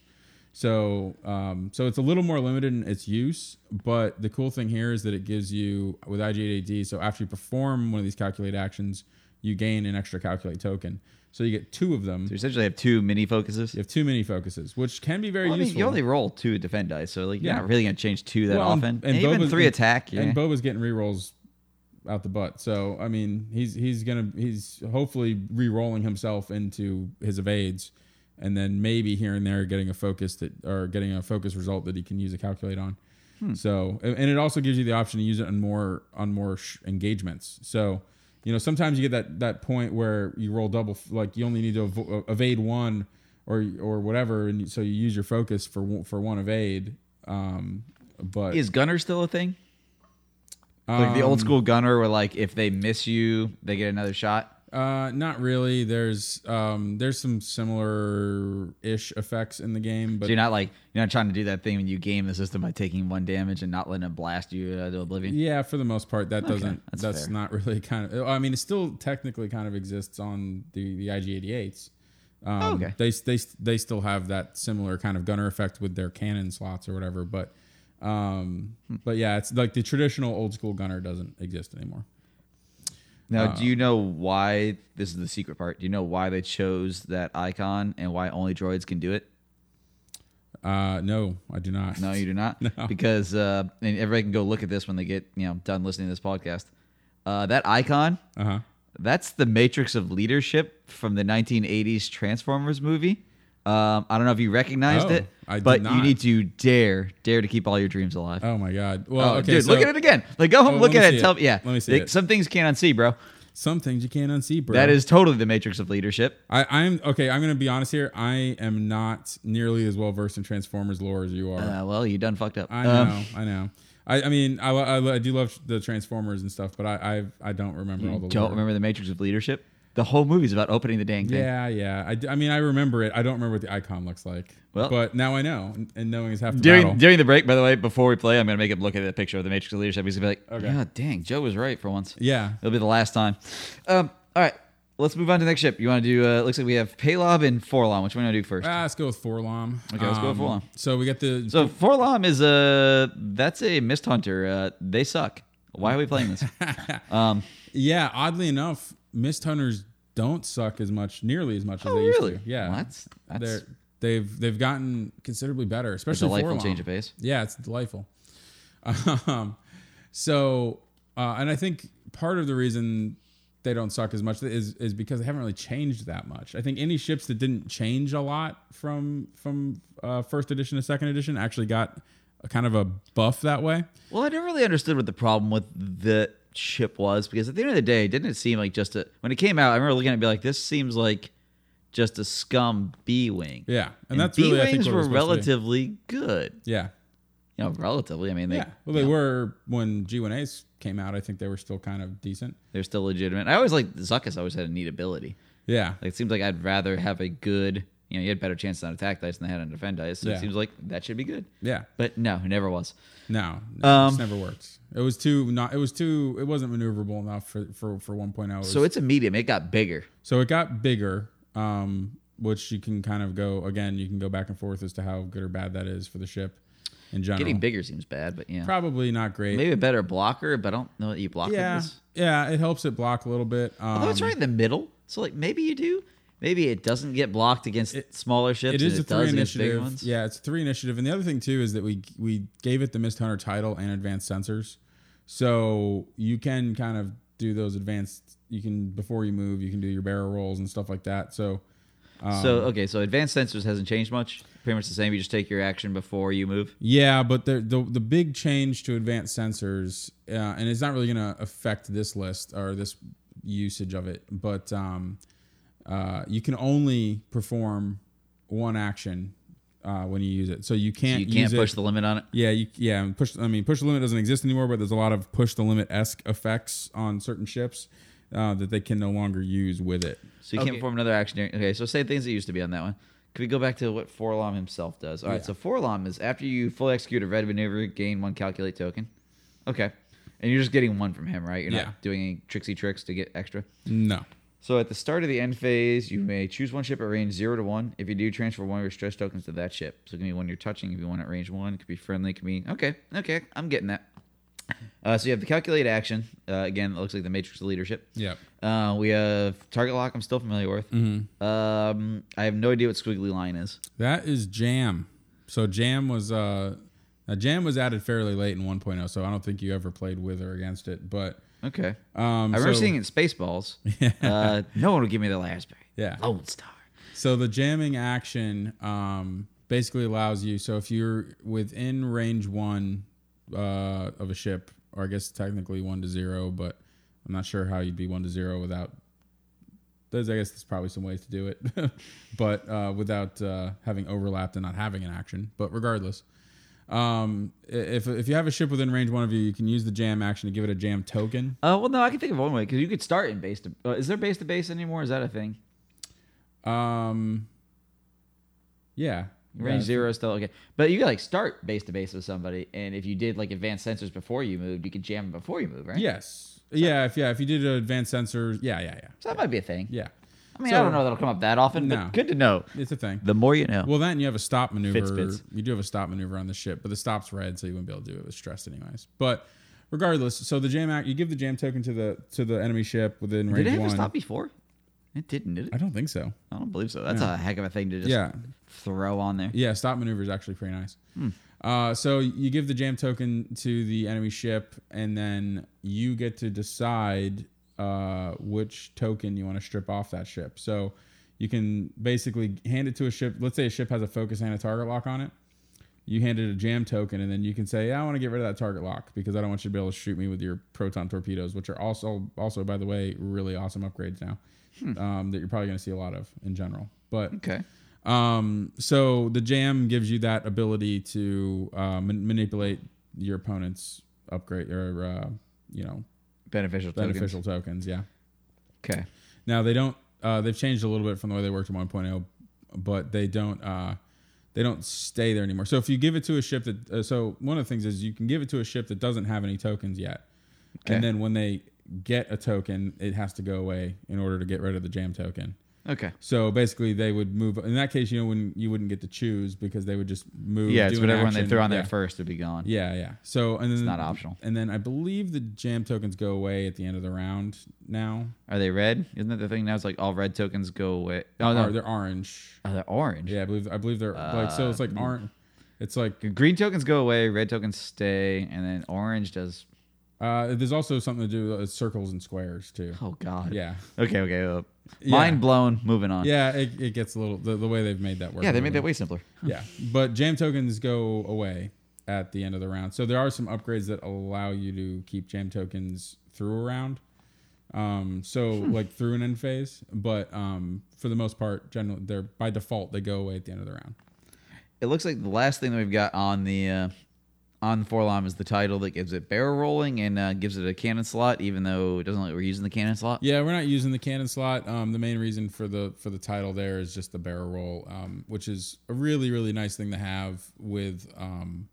So, um, so it's a little more limited in its use, but the cool thing here is that it gives you with IG88D. So after you perform one of these calculate actions, you gain an extra calculate token. So you get two of them. So you essentially have two mini focuses. You have two mini focuses, which can be very Well, I mean, useful. you only roll two defend dice, so like you're Yeah. not really going to change two that Well, often. and And even three attack. Yeah. And Boba's getting rerolls out the butt. So I mean, he's he's gonna he's hopefully re-rolling himself into his evades, and then maybe here and there getting a focus that or getting a focus result that he can use a calculate on. Hmm. So and and it also gives you the option to use it on more on more sh- engagements. So you know sometimes you get that that point where you roll double like you only need to avo- evade one or or whatever, and so you use your focus for one- for one evade. Um, but Is gunner still a thing? Like the old Um, school gunner, where like if they miss you, they get another shot. Uh, not really. There's um, there's some similar ish effects in the game, but So you're not like you're not trying to do that thing when you game the system by taking one damage and not letting it blast you uh, to oblivion. yeah, for the most part, that doesn't. that's That's, not really kind of. I mean, it still technically kind of exists on the the IG88s. Um, Oh, okay. They they they still have that similar kind of gunner effect with their cannon slots or whatever, but um, Hmm. but yeah, it's like the traditional old school gunner doesn't exist anymore. Now, Uh, do you know why this is the secret part? Do you know why they chose that icon and why only droids can do it? Uh, no, I do not. No, you do not. No. Because uh, and everybody can go look at this when they get you know done listening to this podcast. Uh, that icon, Uh huh. that's the Matrix of Leadership from the 1980s Transformers movie. Um, I don't know if you recognized Oh, it, I but you need to dare, dare to keep all your dreams alive. Oh my god. Well, Oh, okay, dude, so look at it again. Like, go home, Oh, look at see it. Tell me, yeah. Let me see Like, it. Some things can't unsee, bro. Some things you can't unsee, bro. That is totally the Matrix of leadership. I, I'm okay. I'm gonna be honest here. I am not nearly as well versed in Transformers lore as you are. Uh, well, you done fucked up. I know. Um, I know. I, I mean, I, I, I do love the Transformers and stuff, but I I, I don't remember all the. don't lore. remember the Matrix of leadership? The whole movie's about opening the dang thing. Yeah, yeah. I mean, I remember it. I don't remember what the icon looks like. Well- but now I know, and- knowing is half the During battle. during the break, by the way, before we play, I'm gonna make him look at the picture of the Matrix of leadership. He's gonna be like, Okay. "Yeah, dang, Joe was right for once." yeah. It'll be the last time. Um, all right, let's move on to the next ship. You want to do? Uh, looks like we have Palob and 4-LOM. Which one do you want to do first? Ah, let's go with 4-LOM. Okay, let's go with 4-LOM. So we get the so 4-LOM is a that's a mist hunter. Uh, they suck. Why are we playing this? um, yeah. Oddly enough, Mist Hunters don't suck as much, nearly as much as oh, they used to. Yeah. Well, that's that's They're they've they've gotten considerably better, a especially delightful 4-LOM. change of pace. Yeah, it's delightful. Um, so, uh, and I think part of the reason they don't suck as much is is because they haven't really changed that much. I think any ships that didn't change a lot from from uh, first edition to second edition actually got a kind of a buff that way. Well, I never really understood what the problem with the ship was because at the end of the day, didn't it seem like just a when it came out? I remember looking at it and be like, "This seems like just a scum B wing." Yeah, and, and that's B really I think wings were was supposed to be. relatively good. Yeah, You know, relatively. I mean, they yeah. Well, they were when G1As came out. I think they were still kind of decent. they're still legitimate. I always like Zuckuss. Always had a neat ability. Yeah, Like it seems like I'd rather have a good. You know, you had better chances on attack dice than they had on defend dice. So Yeah. it seems like that should be good. yeah. But no, it never was. No, no Um, never worked. It was too not. It was too. It wasn't maneuverable enough for for for 1.0. It was- So it's a medium. It got bigger. so it got bigger, um, which you can kind of go again. You can go back and forth as to how good or bad that is for the ship in general. Getting bigger seems bad, but yeah. Probably not great. Maybe a better blocker, but I don't know that you block with yeah, this. yeah. It helps it block a little bit. Um, Although it's right in the middle, so like maybe you do. Maybe it doesn't get blocked against smaller ships. It is and a it three does against bigger initiative. ones. Yeah, it's a three initiative. And the other thing too is that we we gave it the Mist Hunter title and advanced sensors. So you can kind of do those advanced. You can before you move, you can do your barrel rolls and stuff like that. So um, so okay, so advanced sensors hasn't changed much. Pretty much the same. You just take your action before you move. Yeah, but the the, the big change to advanced sensors, uh, and it's not really going to affect this list or this usage of it, but um, uh, you can only perform one action uh, when you use it. So you can't you can't use push it. the limit on it. yeah, you, yeah. Push. I mean, push the limit doesn't exist anymore, but there's a lot of push the limit esque effects on certain ships uh, that they can no longer use with it. So you Okay. can't perform another action. During, okay, so same things that used to be on that one. Could we go back to what 4-LOM himself does? All right, Yeah. so 4-LOM is after you fully execute a red maneuver, gain one calculate token. Okay, and you're just getting one from him, right? You're Yeah. not doing any tricksy tricks to get extra. No. So at the start of the end phase, you may choose one ship at range zero to one. If you do, transfer one of your stress tokens to that ship. So it can be one you're touching if you want at range one. It could be friendly. It could be okay, okay. I'm getting that. Uh, so you have the calculate action. Uh, again, it looks like the Matrix of leadership. Yep. Uh, we have target lock. I'm still familiar with. Mm-hmm. Um, I have no idea what squiggly line is. That is Jam. So Jam was uh, uh, Jam was added fairly late in 1.0, so I don't think you ever played with or against it. But Okay. um, I remember so- seeing it in Spaceballs. uh, no one would give me the raspberry. Yeah. Lone Starr. So the jamming action um, basically allows you. So if you're within range one uh, of a ship, or I guess technically one to zero, but I'm not sure how you'd be one to zero without. There's, I guess, there's probably some ways to do it, but uh, without uh, having overlapped and not having an action. But regardless, um, if if you have a ship within range one of you, you can use the jam action to give it a jam token. Uh, well, no, I can think of one way because you could start in base to. Uh, is there base to base anymore? Is that a thing? Um, yeah, Range Yeah. zero is still okay, but you could like start base to base with somebody, and if you did like advanced sensors before you moved, you could jam them before you move, right? Yes. Yeah. If yeah, if you did an advanced sensor, yeah, yeah, yeah, So that might be a thing. yeah. I mean, So- I don't know that'll come up that often, No. but good to know. It's a thing. The more you know. Well, then you have a stop maneuver. You do have a stop maneuver on the ship, but the stop's red, so you wouldn't be able to do it with stress anyways. But regardless, so the jam act, you give the jam token to the to the enemy ship within did range Did it ever one. stop before? It didn't, did it? I don't think so. I don't believe so. That's a heck of a thing to just Yeah. throw on there. Yeah, stop maneuver is actually pretty nice. Hmm. Uh, so you give the jam token to the enemy ship, and then you get to decide uh, which token you want to strip off that ship. So you can basically hand it to a ship. Let's say a ship has a focus and a target lock on it. You hand it a jam token, and then you can say, yeah, "I want to get rid of that target lock because I don't want you to be able to shoot me with your proton torpedoes, which are also, also by the way, really awesome upgrades now um, that you're probably going to see a lot of in general." But Okay. um, so the jam gives you that ability to uh, man- manipulate your opponent's upgrade or uh, you know Beneficial tokens. beneficial tokens. Yeah. Okay. Now they don't. Uh, they've changed a little bit from the way they worked in 1.0, but they don't. Uh, they don't stay there anymore. So if you give it to a ship that, uh, so one of the things is you can give it to a ship that doesn't have any tokens yet, Okay. and then when they get a token, it has to go away in order to get rid of the jam token. Okay. So basically, they would move. In that case, you know, when you wouldn't get to choose because they would just move. Yeah, it's whatever one they throw on yeah. there first would be gone. Yeah, yeah. So and then it's not optional. And then I believe the jam tokens go away at the end of the round. Now, Are they red? Isn't that the thing now? It's like all red tokens go away. Oh no, they're orange. oh, they're orange. Yeah, I believe I believe they're like so. It's Uh, like orange. It's like Green tokens go away, red tokens stay, and then orange does. Uh, there's also something to do with circles and squares too. Oh God. Yeah, Okay. Okay. Uh, Yeah. Mind blown. Moving on. yeah. It, it gets a little the, the way they've made that work. Yeah, they made that way simpler. Yeah, but jam tokens go away at the end of the round. So there are some upgrades that allow you to keep jam tokens through a round. Um, so like through an end phase, but um, for the most part, generally they're by default they go away at the end of the round. It looks like the last thing that we've got on the uh, on 4-LOM is the title that gives it barrel rolling and uh, gives it a cannon slot, even though it doesn't look like we're using the cannon slot. Yeah, we're not using the cannon slot. Um, the main reason for the for the title there is just the barrel roll, um, which is a really really nice thing to have with um,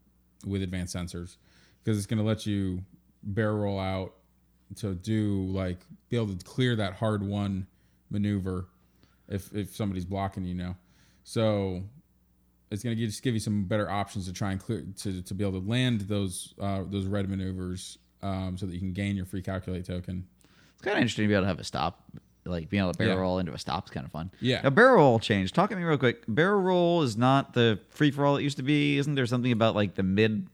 with advanced sensors because it's going to let you barrel roll out to do like be able to clear that hard one maneuver if if somebody's blocking you know. So it's going to just give you some better options to try and clear to, to be able to land those uh, those red maneuvers um, so that you can gain your free calculate token. It's kind of interesting to be able to have a stop, like being able to barrel Yeah. roll into a stop is kind of fun. Yeah. Now, barrel roll changed. Talk to me real quick. Barrel roll is not the free for all it used to be. Isn't there something about like the mid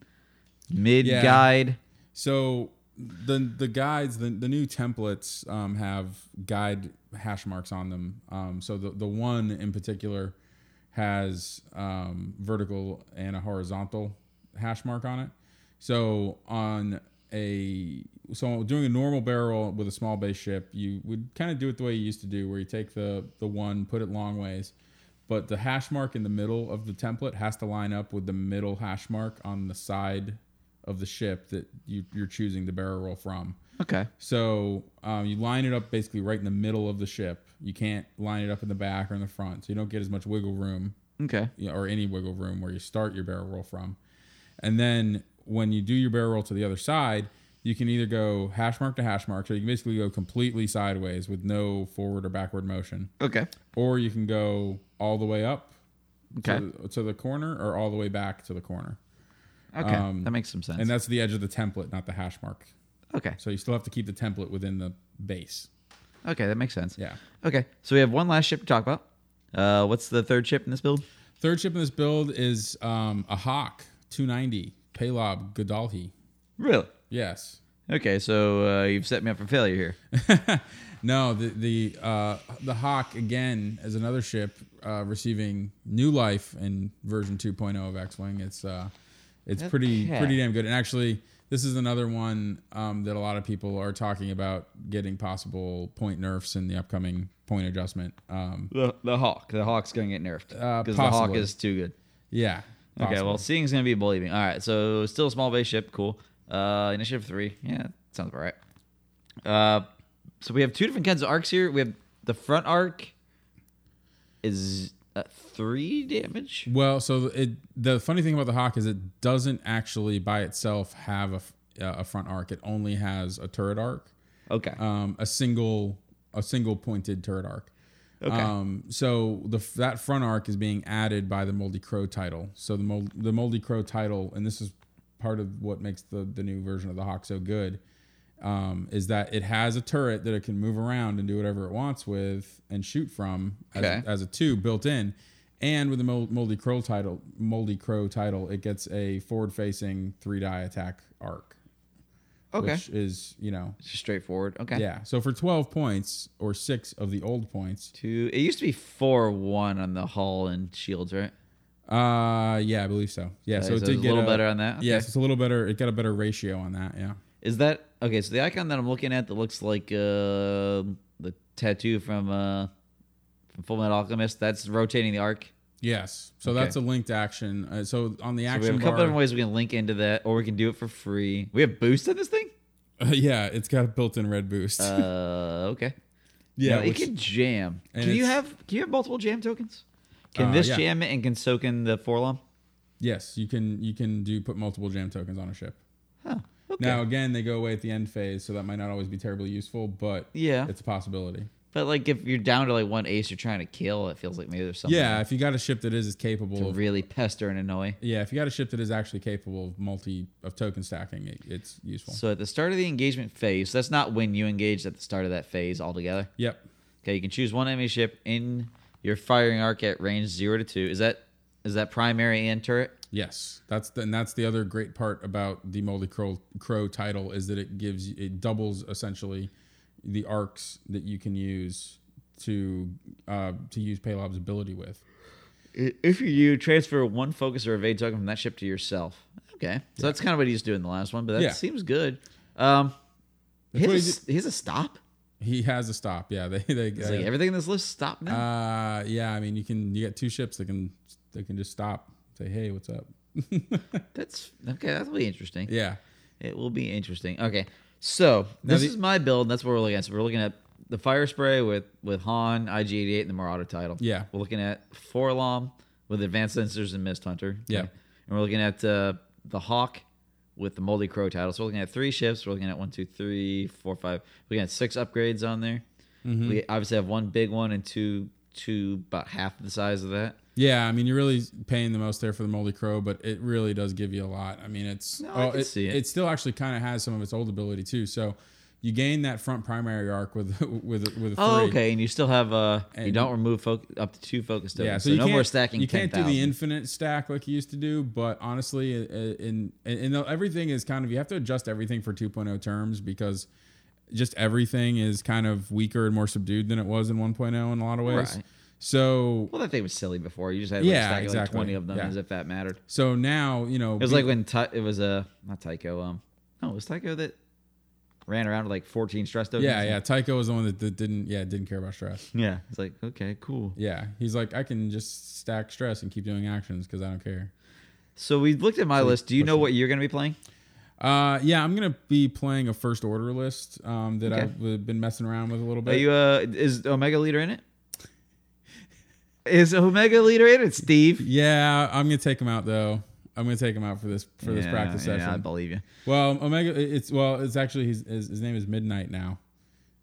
mid Yeah. guide? So the the guides, the, the new templates um, have guide hash marks on them. Um, so the the one in particular has um, vertical and a horizontal hash mark on it. So on a so doing a normal barrel with a small base ship, you would kind of do it the way you used to do, where you take the the one, put it long ways, but the hash mark in the middle of the template has to line up with the middle hash mark on the side of the ship that you, you're choosing the barrel roll from. Okay. So um, you line it up basically right in the middle of the ship. You can't line it up in the back or in the front, so you don't get as much wiggle room Okay. you know, or any wiggle room where you start your barrel roll from. And then when you do your barrel roll to the other side, you can either go hash mark to hash mark, so you can basically go completely sideways with no forward or backward motion, Okay. or you can go all the way up Okay. to, the, to the corner or all the way back to the corner. Okay. Um, that makes some sense. And that's the edge of the template, not the hash mark. okay. So you still have to keep the template within the base. Okay, that makes sense. Yeah. Okay, so we have one last ship to talk about. Uh, what's the third ship in this build? Third ship in this build is um, a Hawk 290 Palob Godalhi. Really? Yes. Okay, so uh, you've set me up for failure here. no, the the uh, the Hawk again is another ship uh, receiving new life in version 2.0 of X-wing. It's uh, it's pretty Okay. pretty damn good. And actually, this is another one um, that a lot of people are talking about getting possible point nerfs in the upcoming point adjustment. Um, The, the hawk. The hawk's gonna get nerfed Uh, because the hawk is too good. yeah. Okay, possible. well, seeing's gonna be a bully beam. All right, so still a small base ship. Cool. Uh, initiative three. Yeah, sounds about right. Uh, so we have two different kinds of arcs here. We have the front arc is uh, three damage. Well, so it the funny thing about the Hawk is it doesn't actually by itself have a, uh, a front arc. It only has a turret arc, Okay. um, a single a single pointed turret arc. Okay. Um, so the that front arc is being added by the Moldy Crow title. So the Mold, the Moldy Crow title, and this is part of what makes the the new version of the Hawk so good, um, is that it has a turret that it can move around and do whatever it wants with and shoot from as, Okay. as a two built in. And with the Mol- Moldy Crow title, Moldy Crow title, it gets a forward facing three die attack arc, okay. which is you know Just straightforward. Okay. yeah. So for twelve points or six of the old points, Two. It used to be four one on the hull and shields, right? Uh, yeah, I believe so. Yeah, so Okay, it so did it's a get little better on that? Okay. Yes, it's a little better. It got a better ratio on that. Yeah. Is that okay? So the icon that I'm looking at that looks like uh, the tattoo from uh, from Full Metal Alchemist. That's rotating the arc. Yes. So Okay. that's a linked action. Uh, so on the So we action have a couple bar, different ways we can link into that, or we can do it for free. We have boost in this thing. yeah, it's got a built-in red boost. Uh, okay. yeah, Now, it which- can jam. Can you have can you have multiple jam tokens? Can Uh, this yeah. jam it and can soak in the 4-LOM? yes, you can you can do put multiple jam tokens on a ship. Huh. Okay. Now again, they go away at the end phase, so that might not always be terribly useful, but Yeah. it's a possibility. But like if you're down to like one ace you're trying to kill, it feels like maybe there's something Yeah, if you got a ship that is as capable to of really pester and annoy. yeah, if you got a ship that is actually capable of multi of token stacking, it, it's useful. So at the start of the engagement phase, that's not when you engage at the start of that phase altogether. yep. Okay, you can choose one enemy ship in your firing arc at range zero to two. Is that is that primary and turret? Yes, that's the, and that's the other great part about the Moldy Crow, Crow title is that it gives it doubles essentially the arcs that you can use to uh, to use Palob's ability with. If you, transfer one focus or evade token from that ship to yourself. Okay, so that's kind of what he's doing in the last one, but that Yeah. seems good. Um, he has, a, he has a stop. He has a stop. Yeah, they they It's like everything in this list stop now. uh, yeah. I mean, you can you get two ships that can they can just stop say hey what's up that's okay. That'll be interesting. yeah It will be interesting. Okay, so Now this the- is my build. That's what we're looking at. So we're looking at the Firespray with with Han, IG88, and the Marauder title. Yeah. We're looking at 4-LOM with advanced sensors and Mist Hunter. Yeah. And we're looking at uh, the Hawk with the Moldy Crow title. So we're looking at three ships. We're looking at one, two, three, four, five. We're looking at six upgrades on there. Mm-hmm. We obviously have one big one and two two about half the size of that. yeah. I mean, you're really paying the most there for the Moldy Crow, but it really does give you a lot. I mean, it's No, I can it, see it. still actually kind of has some of its old ability too. So you gain that front primary arc with with with a three. Oh, okay. And you still have uh, you don't remove foc- up to two focus tokens. Yeah, so, so, you no more stacking. You can't do 10,000. the infinite stack like you used to do, but honestly, uh, in in, in everything is kind of you have to adjust everything for 2.0 terms because just everything is kind of weaker and more subdued than it was in 1.0 in a lot of ways. Right. So Well, that thing was silly before. You just had like, Yeah, stack, like twenty of them Yeah. as if that mattered. so now you know It was like when Ty- it was uh, not Tycho. Um, no, it was Tycho that ran around with like fourteen stress tokens. yeah yeah Tycho was the one that, that didn't yeah didn't care about stress. yeah. It's like okay, cool. Yeah, he's like I can just stack stress and keep doing actions because I don't care. So we looked at my list. Do you know what you're going to be playing? Uh, yeah, I'm gonna be playing a first order list um, that Okay. I've uh, been messing around with a little bit. Are you uh, is Omega Leader in it? Is Omega Leader in it, Steve? Yeah, I'm gonna take him out though. I'm gonna take him out for this for this Yeah, practice yeah, session. I believe you. well, Omega, it's well, it's actually his his, his name is Midnight now.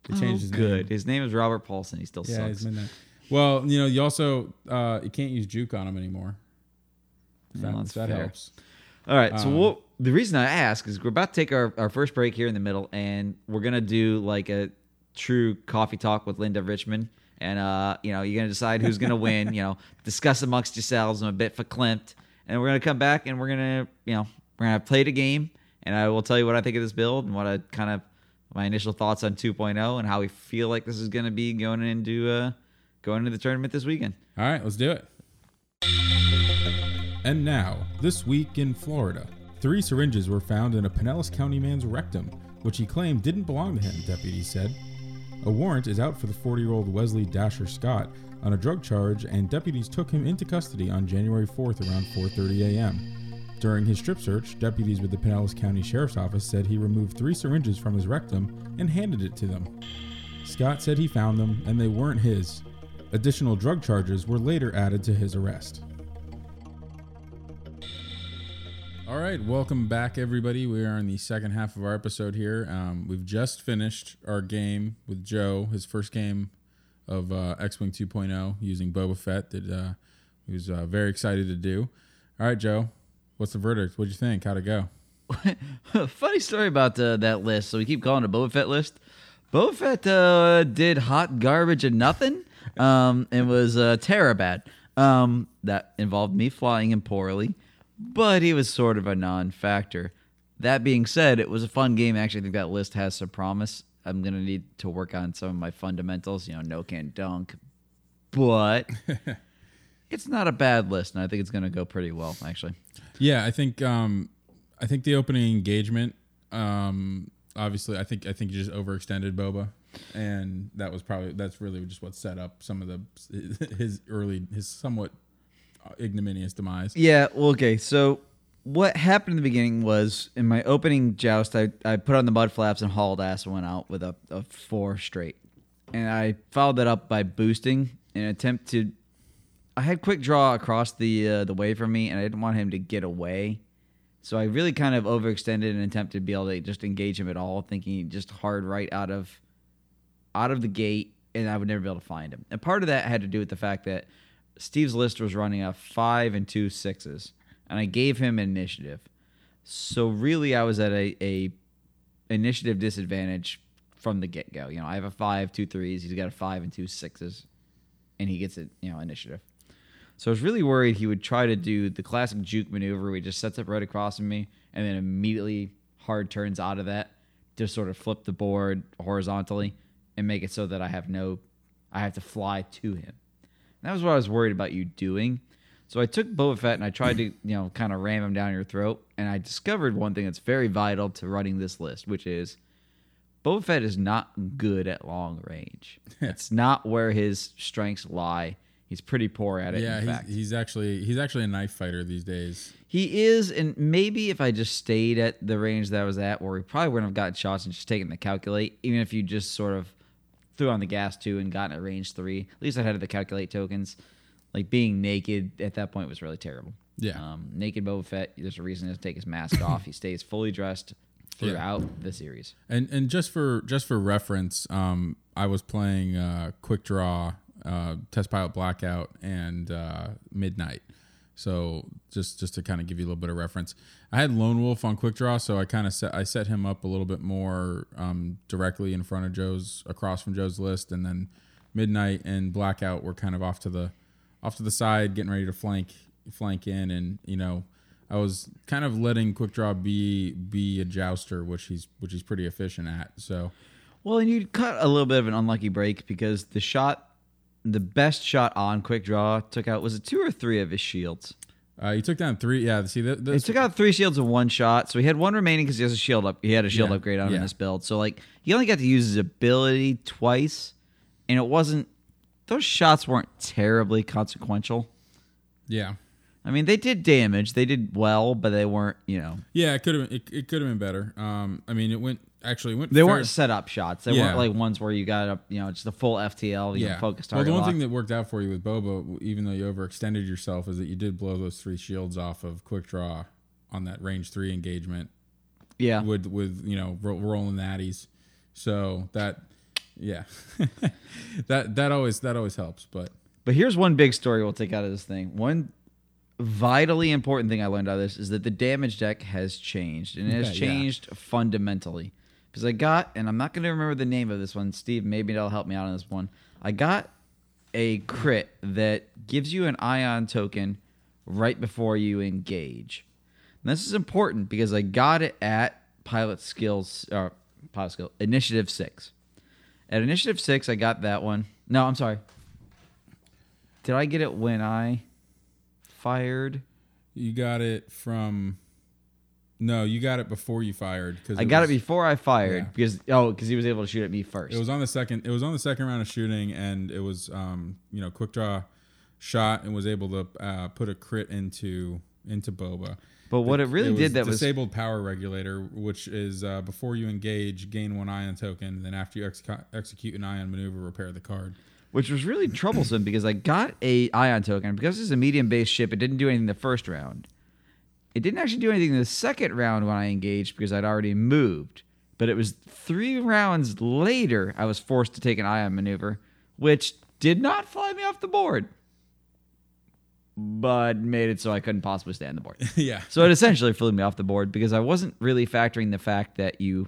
They changed his Oh, good. name. His name is Robert Paulson. He still Yeah, sucks. he's Midnight. Well, you know, you also uh, you can't use juke on him anymore. If Well, that, that helps. All right. So Um, what, the reason I ask is we're about to take our, our first break here in the middle, and we're gonna do like a true coffee talk with Linda Richman, and uh, you know, you're gonna decide who's gonna win. You know, discuss amongst yourselves. I'm a bit verklempt, and we're gonna come back and we're gonna, you know, we're gonna play the game, and I will tell you what I think of this build and what I kind of my initial thoughts on 2.0 and how we feel like this is gonna be going into uh going into the tournament this weekend. All right, let's do it. And now, this week in Florida, three syringes were found in a Pinellas County man's rectum, which he claimed didn't belong to him, deputies said. A warrant is out for the 40 year old Wesley Dasher Scott on a drug charge, and deputies took him into custody on January 4th around 4:30 a.m. During his strip search, deputies with the Pinellas County Sheriff's Office said he removed three syringes from his rectum and handed it to them. Scott said he found them and they weren't his. Additional drug charges were later added to his arrest. All right, welcome back, everybody. We are in the second half of our episode here. Um, we've just finished our game with Joe, his first game of uh, X Wing 2.0 using Boba Fett that uh, he was uh, very excited to do. All right, Joe, what's the verdict? What'd you think? How'd it go? Funny story about uh, that list. So we keep calling it Boba Fett list. Boba Fett uh, did hot garbage and nothing. Um, and was uh, bad. Um, that involved me flying him poorly, but he was sort of a non-factor. That being said, it was a fun game. Actually, I think that list has some promise. I'm gonna need to work on some of my fundamentals. You know, no can dunk, but it's not a bad list, and I think it's gonna go pretty well. Actually, Yeah, I think um, I think the opening engagement. Um, obviously, I think I think you just overextended Boba, and that was probably that's really just what set up some of the his early his somewhat ignominious demise. Yeah, well, okay. So what happened in the beginning was in my opening joust, I, I put on the mud flaps and hauled ass and went out with a, a four straight. And I followed that up by boosting in an attempt to. I had quick draw across the uh, the way from me, and I didn't want him to get away. So I really kind of overextended in an attempt to be able to just engage him at all, thinking just hard right out of out of the gate, and I would never be able to find him. And part of that had to do with the fact that Steve's list was running a five and two sixes, and I gave him initiative. So really, I was at a, a initiative disadvantage from the get go. You know, I have a five, two threes. He's got a five and two sixes, and he gets it. You know, initiative. So I was really worried he would try to do the classic juke maneuver where he just sets up right across from me and then immediately hard turns out of that to sort of flip the board horizontally and make it so that I have no, I have to fly to him. And that was what I was worried about you doing. So I took Boba Fett and I tried to, you know, kind of ram him down your throat. And I discovered one thing that's very vital to running this list, which is Boba Fett is not good at long range. it's not where his strengths lie. He's pretty poor at it. Yeah, in he's, fact. he's actually he's actually a knife fighter these days. He is, and maybe if I just stayed at the range that I was at, where we probably wouldn't have gotten shots and just taken the calculate, even if you just sort of threw on the gas two and gotten at range three, at least I had the calculate tokens. Like being naked at that point was really terrible. Yeah. Um, naked Boba Fett, there's a reason to take his mask off. He stays fully dressed throughout the series. And and just for just for reference, um, I was playing uh, Quick Draw, uh, Test Pilot Blackout, and uh, Midnight. So just just to kind of give you a little bit of reference, I had Lone Wolf on quick draw, so I kind of set I set him up a little bit more um, directly in front of Joe's, across from Joe's list, and then Midnight and Blackout were kind of off to the off to the side, getting ready to flank flank in, and you know I was kind of letting quick draw be be a jouster, which he's which he's pretty efficient at. So Well, and you cut a little bit of an unlucky break because the shot, the best shot on quick draw took out was it two or three of his shields. uh, he took down three. Yeah, see. He took out three shields in one shot, so he had one remaining because he has a shield up. He had a shield Yeah, upgrade on in yeah. this build, so like he only got to use his ability twice, and it wasn't. Those shots weren't terribly consequential. yeah. I mean, they did damage. They did well, but they weren't. You know, Yeah, it could have it, it could have been better. Um, I mean, it went actually it went. they fair- weren't set up shots. They Yeah. weren't like ones where you got a you know just a full FTL, you know, focus Well, the one lock. thing that worked out for you with Bobo, even though you overextended yourself, is that you did blow those three shields off of quick draw on that range three engagement yeah, with with you know ro- rolling natties. So that yeah, that that always that always helps. But But here's one big story we'll take out of this thing. One vitally important thing I learned out of this is that the damage deck has changed, and it has yeah. changed fundamentally. Because I got, and I'm not going to remember the name of this one. Steve, maybe that'll help me out on this one. I got a crit that gives you an ion token right before you engage. And this is important because I got it at pilot skills or pilot skill initiative six. At initiative six, I got that one. No, I'm sorry. Did I get it when I fired? you got it from no, you got it before you fired because I got it before I fired Yeah. because oh, because he was able to shoot at me first. It was on the second. It was on the second round of shooting, and it was um, you know quick draw shot and was able to uh, put a crit into into Boba. but what it really was did that was disabled power regulator, which is uh, before you engage, gain one ion token. Then after you exec- execute an ion maneuver, repair the card. Which was really troublesome because I got a ion token because it's a medium based ship. It didn't do anything the first round. It didn't actually do anything the second round when I engaged because I'd already moved. But it was three rounds later I was forced to take an ion maneuver, which did not fly me off the board, but made it so I couldn't possibly stay on the board. yeah, So it essentially flew me off the board because I wasn't really factoring the fact that you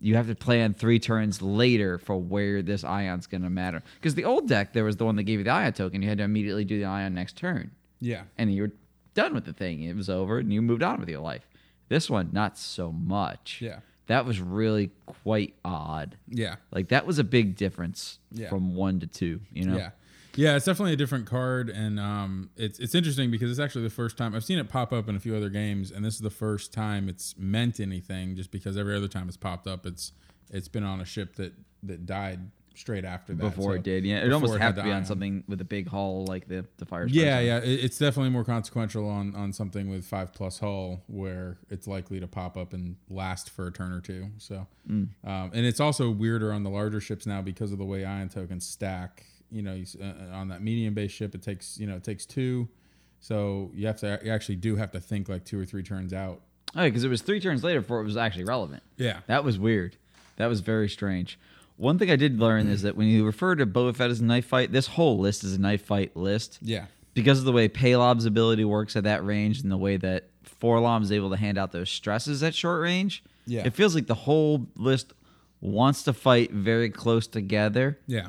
you have to plan three turns later for where this ion's going to matter. Because the old deck, there was the one that gave you the ion token. You had to immediately do the ion next turn, yeah, and you were done with the thing. It was over, and you moved on with your life. This one, not so much. Yeah. that was really quite odd. yeah. Like that was a big difference Yeah. from one to two. You know. Yeah. Yeah, it's definitely a different card, and um, it's it's interesting because it's actually the first time I've seen it pop up in a few other games, and this is the first time it's meant anything. Just because every other time it's popped up, it's it's been on a ship that that died straight after that. Before So it did, yeah, it almost had had to be on something with a big hull like the the fire. Yeah, yeah, it, it's definitely more consequential on on something with five plus hull where it's likely to pop up and last for a turn or two. So, Mm. um, and it's also weirder on the larger ships now because of the way ion tokens stack. You know, you, uh, on that medium base ship, it takes you know it takes two, so you have to you actually do have to think like two or three turns out. Oh, because it was three turns later before it was actually relevant. Yeah, That was weird. That was very strange. One thing I did learn is that when you refer to Boba Fett as a knife fight, this whole list is a knife fight list yeah, because of the way Palob's ability works at that range and the way that 4-LOM is able to hand out those stresses at short range. Yeah. It feels like the whole list wants to fight very close together yeah.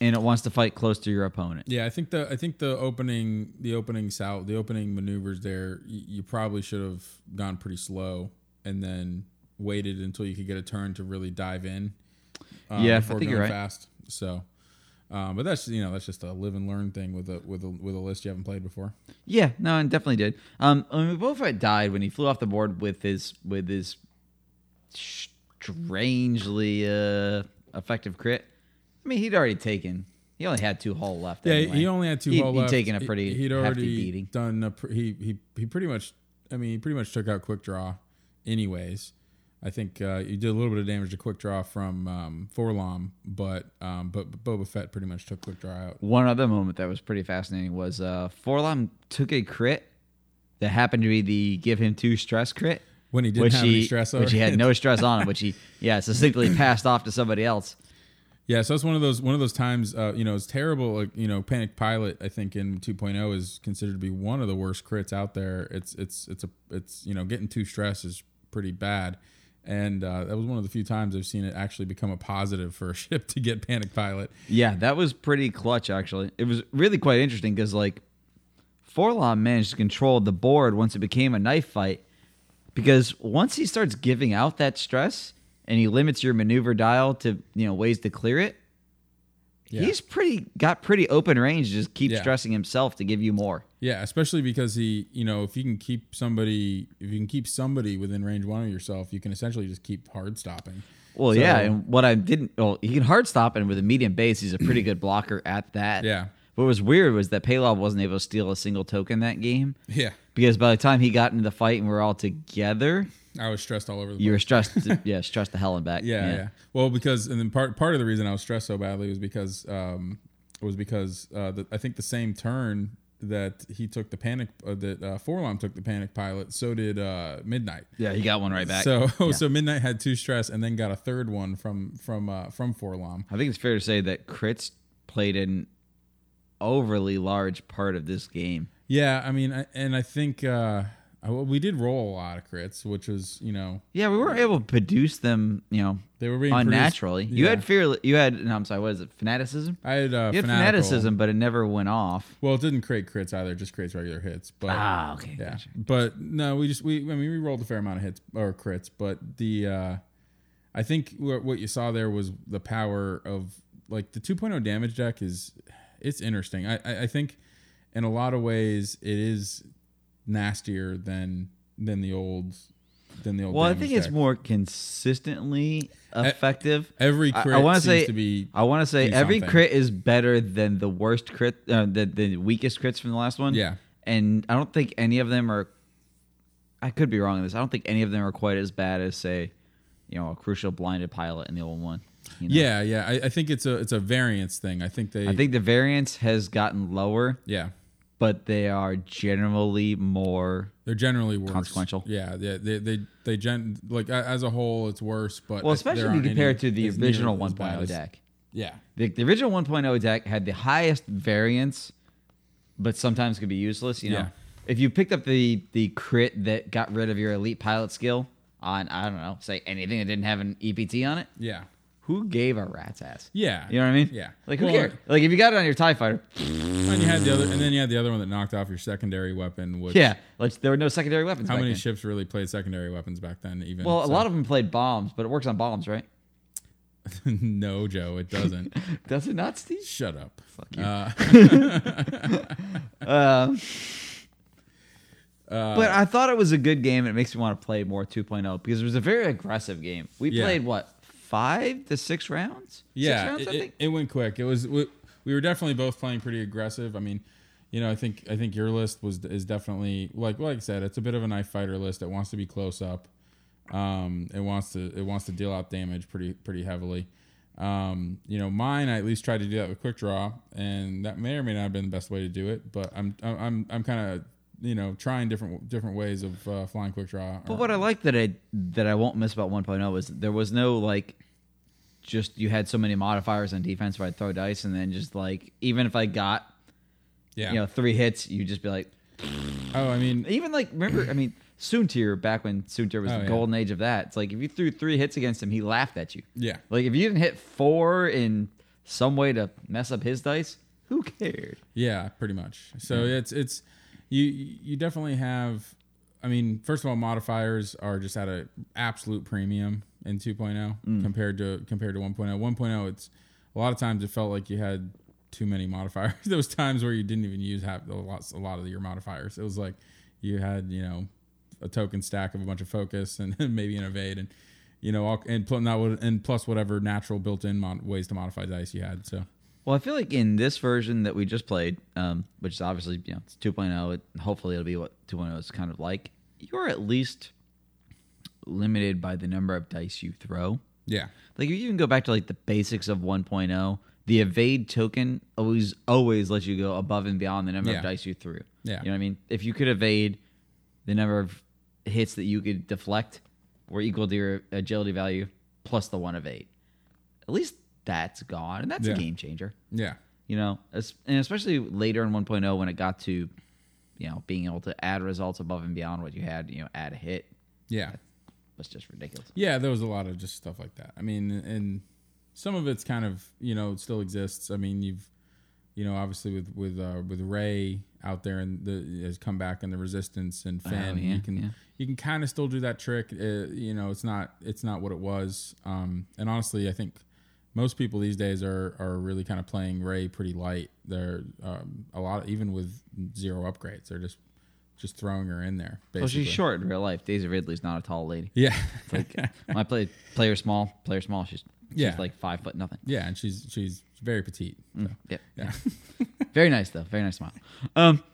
And it wants to fight close to your opponent. Yeah, I think the I think the opening the opening sal the opening maneuvers there you, you probably should have gone pretty slow and then waited until you could get a turn to really dive in. um, Yeah, I before think you're going right. fast. So, um, but that's you know that's just a live and learn thing with a with a with a list you haven't played before. Yeah, no, and definitely did. Um, I mean, Boba died when he flew off the board with his with his strangely uh, effective crit. I mean, he'd already taken. He only had two hull left. Yeah, anyway. he only had two He'd- hull he'd left. taken a pretty He- He'd hefty already beating. done. A, pr- he he he pretty much. I mean, he pretty much took out quick draw, anyways. I think uh, you did a little bit of damage to quick draw from um, 4-LOM, but um, but Boba Fett pretty much took quick draw out. One other moment that was pretty fascinating was uh, 4-LOM took a crit that happened to be the give him two stress crit, When he didn't have he any stress which he had no stress on him, which he yeah succinctly passed off to somebody else. Yeah, so it's one of those one of those times. Uh, you know, it's terrible. Like you know, Panic Pilot, I think in 2.0 is considered to be one of the worst crits out there. It's it's it's a it's you know getting too stressed is pretty bad, and uh, that was one of the few times I've seen it actually become a positive for a ship to get Panic Pilot. Yeah, that was pretty clutch actually. It was really quite interesting because like 4-LOM managed to control the board once it became a knife fight. Because once he starts giving out that stress and he limits your maneuver dial to you know ways to clear it, Yeah. he's pretty got pretty open range. Just keep Yeah. stressing himself to give you more. Yeah, especially because he, you know, if you can keep somebody, if you can keep somebody within range one of yourself, you can essentially just keep hard stopping. Well, So- yeah, and what I didn't, well, he can hard stop, and with a medium base, he's a pretty good blocker at that. Yeah. What was weird was that Palob wasn't able to steal a single token that game Yeah, because by the time he got into the fight and we're all together, I was stressed all over the place. you were stressed. Yeah, stressed the hell and back. Yeah, yeah, Well, because and then part part of the reason I was stressed so badly was because um it was because uh the, I think the same turn that he took the panic uh, that uh, 4-LOM took the panic pilot, so did uh Midnight. Yeah, he got one right back. So Yeah. so Midnight had two stress and then got a third one from from uh from 4-LOM. I think it's fair to say that crits played an overly large part of this game. Yeah, I mean, I, and I think uh I, well, we did roll a lot of crits, which was you know Yeah, we weren't able to produce them, you know, they were being produced- unnaturally. You had fear. You had. No, I'm sorry. What is it? Fanaticism. I had uh, You had fanatical. fanaticism, but it never went off. Well, it didn't create crits either; it just creates regular hits. But Ah, okay. yeah, gotcha. but no, we just we I mean we rolled a fair amount of hits or crits, but the uh I think what what you saw there was the power of like the 2.0 damage deck is it's interesting. I I, I think in a lot of ways it is nastier than than the old than the old. Well, I think it's more consistently effective. every crit I, want to seems say to be I want to say every something. crit is better than the worst crit, uh, the the weakest crits from the last one. Yeah. and I don't think any of them are. I could be wrong on this. I don't think any of them are quite as bad as say, you know, a crucial blinded pilot in the old one. you know? Yeah, yeah. I, I think it's a it's a variance thing. I think they I think the variance has gotten lower, yeah. But they are generally more. They're generally worse. Consequential. Yeah, they they they, they gen like as a whole it's worse, but Well, especially there if you compare any it to the original as bad 1.0 deck. Yeah. The, the original 1.0 deck had the highest variance, but sometimes could be useless. You know, Yeah. if you picked up the the crit that got rid of your elite pilot skill on I don't know, say anything that didn't have an EPT on it, Yeah. Who gave a rat's ass? Yeah. You know what I mean? Yeah. Like who Well, cares? Like if you got it on your Tie Fighter, And you had the other, and then you had the other one that knocked off your secondary weapon. Which yeah, like there were no secondary weapons. How many then. ships really played secondary weapons back then? Even Well, a lot of them played bombs, but it works on bombs, right? no, Joe, it doesn't. Does it not, Steve? Shut up. Fuck you. Uh, Uh, uh, but I thought it was a good game. and It makes me want to play more 2.0 because it was a very aggressive game. We Yeah. played what five to six rounds? yeah, six rounds, it, I it, it went quick. It was we, we were definitely both playing pretty aggressive. I mean, you know, I think I think your list was is definitely like like I said, it's a bit of a knife fighter list. It wants to be close up. Um, it wants to it wants to deal out damage pretty pretty heavily. Um, you know, mine I at least tried to do that with Quickdraw, and that may or may not have been the best way to do it. But I'm I'm I'm kind of you know trying different different ways of uh, flying Quickdraw. But what I like that I that I won't miss about 1.0 is there was no like just you had so many modifiers on defense where I'd throw dice and then just like even if I got yeah. you know three hits, you'd just be like oh, I mean, even like remember I mean Soontir back when Soontir was Oh, the yeah. golden age of that. It's like if you threw three hits against him, he laughed at you. yeah. Like if you didn't hit four in some way to mess up his dice, who cared? Yeah, pretty much. So it's it's you you definitely have I mean, first of all, modifiers are just at an absolute premium in 2.0 mm. compared to compared to 1.0. 1.0 it's a lot of times it felt like you had too many modifiers. there was times where you didn't even use half a lot a lot of your modifiers. It was like you had, you know, a token stack of a bunch of focus and maybe an evade and you know, all, and pl- not what- and plus whatever natural built-in mod- ways to modify dice you had. So Well, I feel like in this version that we just played, um, which is obviously you know it's 2.0, it, hopefully it'll be what 2.0 is kind of like. You're at least limited by the number of dice you throw. yeah, Like if you even go back to like the basics of 1.0, the evade token always always lets you go above and beyond the number Yeah. of dice you threw. Yeah. You know what I mean? If you could evade the number of hits that you could deflect were equal to your agility value plus the one evade. At least that's gone, and that's Yeah. a game changer. Yeah. You know, and especially later in 1.0 when it got to, you know, being able to add results above and beyond what you had. You know, add a hit Yeah. was just ridiculous. Yeah, there was a lot of just stuff like that. I mean, and some of it's kind of you know it still exists. I mean, you've you know obviously with with uh, with Rey out there and the has come back and the resistance and Finn, Oh, yeah, you can yeah. you can kind of still do that trick. Uh, you know, it's not it's not what it was. Um, and honestly, I think most people these days are are really kind of playing Rey pretty light. They're um, a lot even with zero upgrades. They're just just throwing her in there. Basically. Well, she's short in real life. Daisy Ridley's not a tall lady. Yeah. Like when I play player small, player small, she's she's Yeah. like five foot nothing. yeah, and she's she's very petite. so, Yeah. yeah. Very nice though. Very nice smile. Um,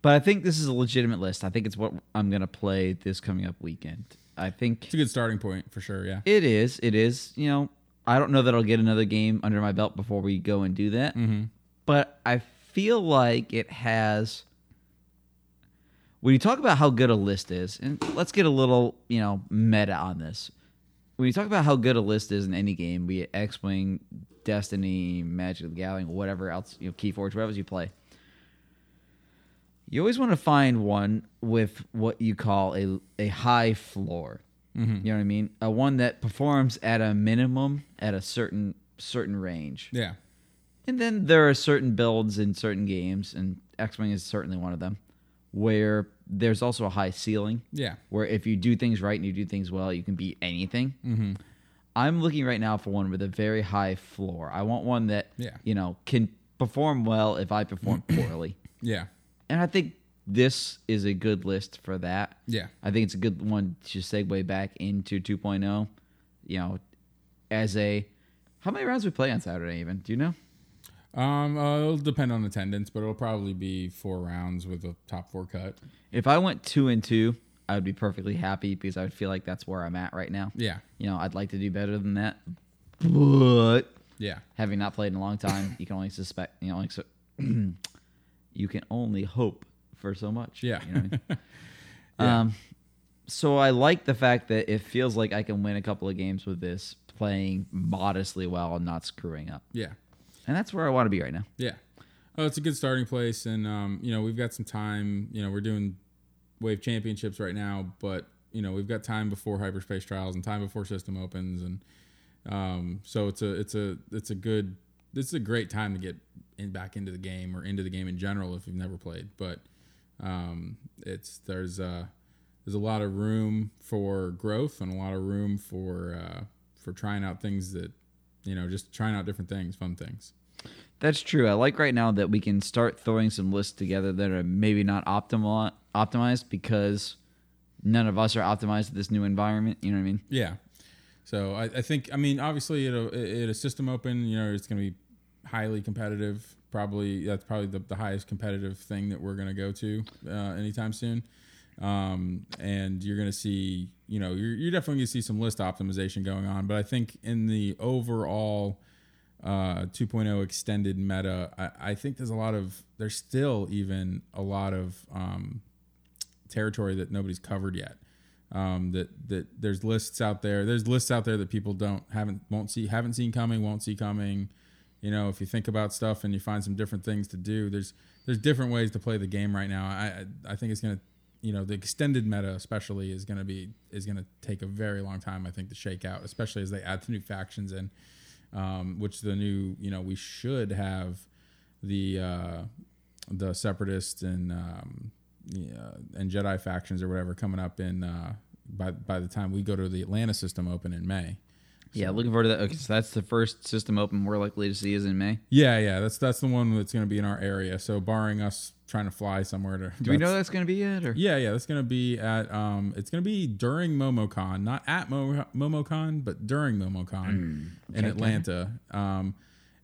but I think this is a legitimate list. I think it's what I'm gonna play this coming up weekend. I think It's a good starting point for sure. Yeah. it is. It is. You know, I don't know that I'll get another game under my belt before we go and do that. Mm-hmm. But I feel like it has. When you talk about how good a list is, and let's get a little, you know, meta on this. When you talk about how good a list is in any game, be it X Wing, Destiny, Magic the Gathering, whatever else, you know, Keyforge, whatever you play, you always want to find one with what you call a a high floor. You know what I mean? A one that performs at a minimum at a certain certain range. Yeah. And then there are certain builds in certain games, and X Wing is certainly one of them, where there's also a high ceiling. Yeah. Where if you do things right and you do things well, you can beat anything. Mm-hmm. I'm looking right now for one with a very high floor. I want one that Yeah. you know can perform well if I perform poorly. Yeah. And I think this is a good list for that. Yeah. I think it's a good one to segue back into 2.0. You know, as a how many rounds we play on Saturday? Even do you know? Um, uh, it'll depend on attendance, but it'll probably be four rounds with a top four cut. If I went two and two, I would be perfectly happy because I would feel like that's where I'm at right now. Yeah. You know, I'd like to do better than that, but Yeah. having not played in a long time, you can only suspect. You know, like so, you can only hope for so much. Yeah. You know I mean? Yeah. Um, so I like the fact that it feels like I can win a couple of games with this, playing modestly well and not screwing up, Yeah. and that's where I want to be right now. Yeah. Oh, it's a good starting place, and um, you know we've got some time. You know we're doing wave championships right now, but you know we've got time before hyperspace trials and time before system opens, and um, so it's a it's a it's a good is a great time to get in back into the game or into the game in general if you've never played. But um, it's there's uh there's a lot of room for growth and a lot of room for uh, for trying out things that you know just trying out different things, fun things. That's true. I like right now that we can start throwing some lists together that are maybe not optimal optimized because none of us are optimized to this new environment. You know what I mean? Yeah. So I, I think I mean obviously at a, at a system open, you know, it's going to be highly competitive. Probably that's probably the, the highest competitive thing that we're going to go to uh, anytime soon. Um, and you're going to see, you know, you're, you're definitely going to see some list optimization going on. But I think in the overall uh, 2.0 extended meta, I, I think there's a lot of there's still even a lot of um, territory that nobody's covered yet. Um, that that there's lists out there. There's lists out there that people don't haven't won't see haven't seen coming, won't see coming. You know, if you think about stuff and you find some different things to do, there's there's different ways to play the game right now. I I, think it's gonna you know the extended meta especially is gonna be is gonna take a very long time I think to shake out, especially as they add the new factions in, um, which the new you know we should have the uh, the separatist and um, yeah, and Jedi factions or whatever coming up in uh, by by the time we go to the Atlanta system open in May. Yeah, looking forward to that. Okay, so that's the first system open we're likely to see is in May. Yeah, yeah, that's that's the one that's going to be in our area. So barring us trying to fly somewhere to Do we know that's- going to be it? Or Yeah, yeah, that's going to be at um it's going to be during MomoCon, not at Mo- MomoCon, but during MomoCon in Atlanta um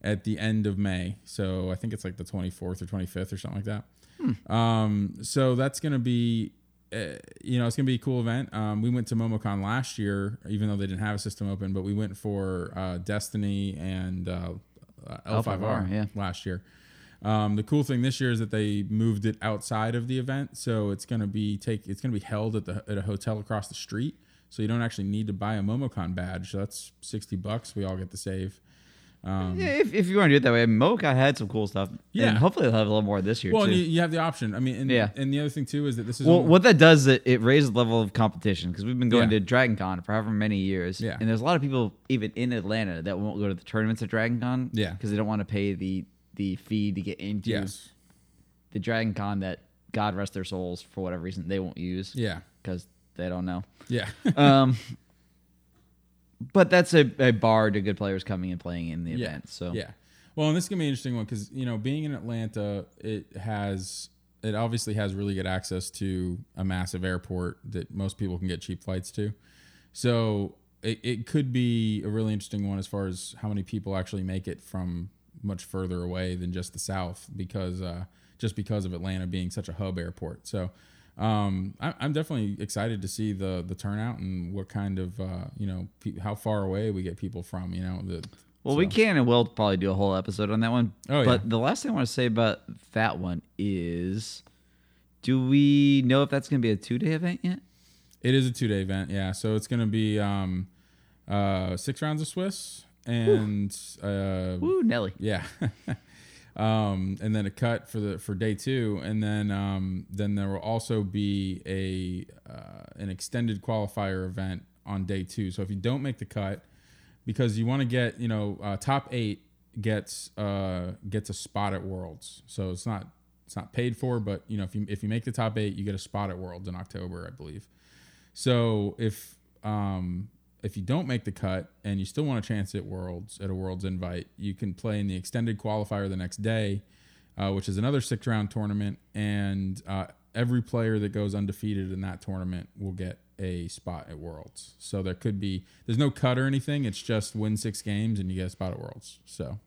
at the end of May. So I think it's like the 24th or 25th or something like that. Um so that's going to be you know, it's gonna be a cool event. Um, we went to MomoCon last year, even though they didn't have a system open, but we went for uh, Destiny and uh, uh, L5R, L5R, yeah. last year. Um, the cool thing this year is that they moved it outside of the event, so it's gonna be take it's gonna be held at the at a hotel across the street. So you don't actually need to buy a MomoCon badge. So that's sixty bucks. We all get to save. Um, Yeah, if, if you want to do it that way, Mocha had some cool stuff. Yeah. and hopefully they'll have a little more this year well, too. you, you have the option. I mean, and, Yeah. And the other thing too is that this is well, only- what that does is it, it raises the level of competition because we've been going Yeah. to Dragon Con for however many years. Yeah. And there's a lot of people even in Atlanta that won't go to the tournaments at Dragon Con. Yeah. Because they don't want to pay the the fee to get into yes, the Dragon Con that God rest their souls for whatever reason they won't use. yeah, Because they don't know. yeah, Um, but that's a, a bar to good players coming and playing in the yeah, event. So yeah. Well, and this is gonna be an interesting one because you know, being in Atlanta, it has it obviously has really good access to a massive airport that most people can get cheap flights to. So it, it could be a really interesting one as far as how many people actually make it from much further away than just the south because uh, just because of Atlanta being such a hub airport. So um, I, I'm definitely excited to see the the turnout and what kind of uh, you know pe- how far away we get people from. You know the Well, we can and we'll probably do a whole episode on that one. Oh, yeah. But the last thing I want to say about that one is do we know if that's going to be a two day event yet? It is a two day event, yeah. So it's gonna be um, uh, six rounds of Swiss and uh, Woo, Nelly. yeah, um, and then a cut for the for day two, and then um, then there will also be a uh, an extended qualifier event on day two. So if you don't make the cut, because you want to get you know uh, top eight gets uh, gets a spot at Worlds. So it's not it's not paid for, but you know if you if you make the top eight, you get a spot at Worlds in October, I believe. So if um, if you don't make the cut and you still want a chance at Worlds at a Worlds invite, you can play in the extended qualifier the next day, uh, which is another six round tournament, and uh, every player that goes undefeated in that tournament will get a spot at Worlds. So there could be there's no cut or anything. It's just win six games and you get a spot at Worlds. So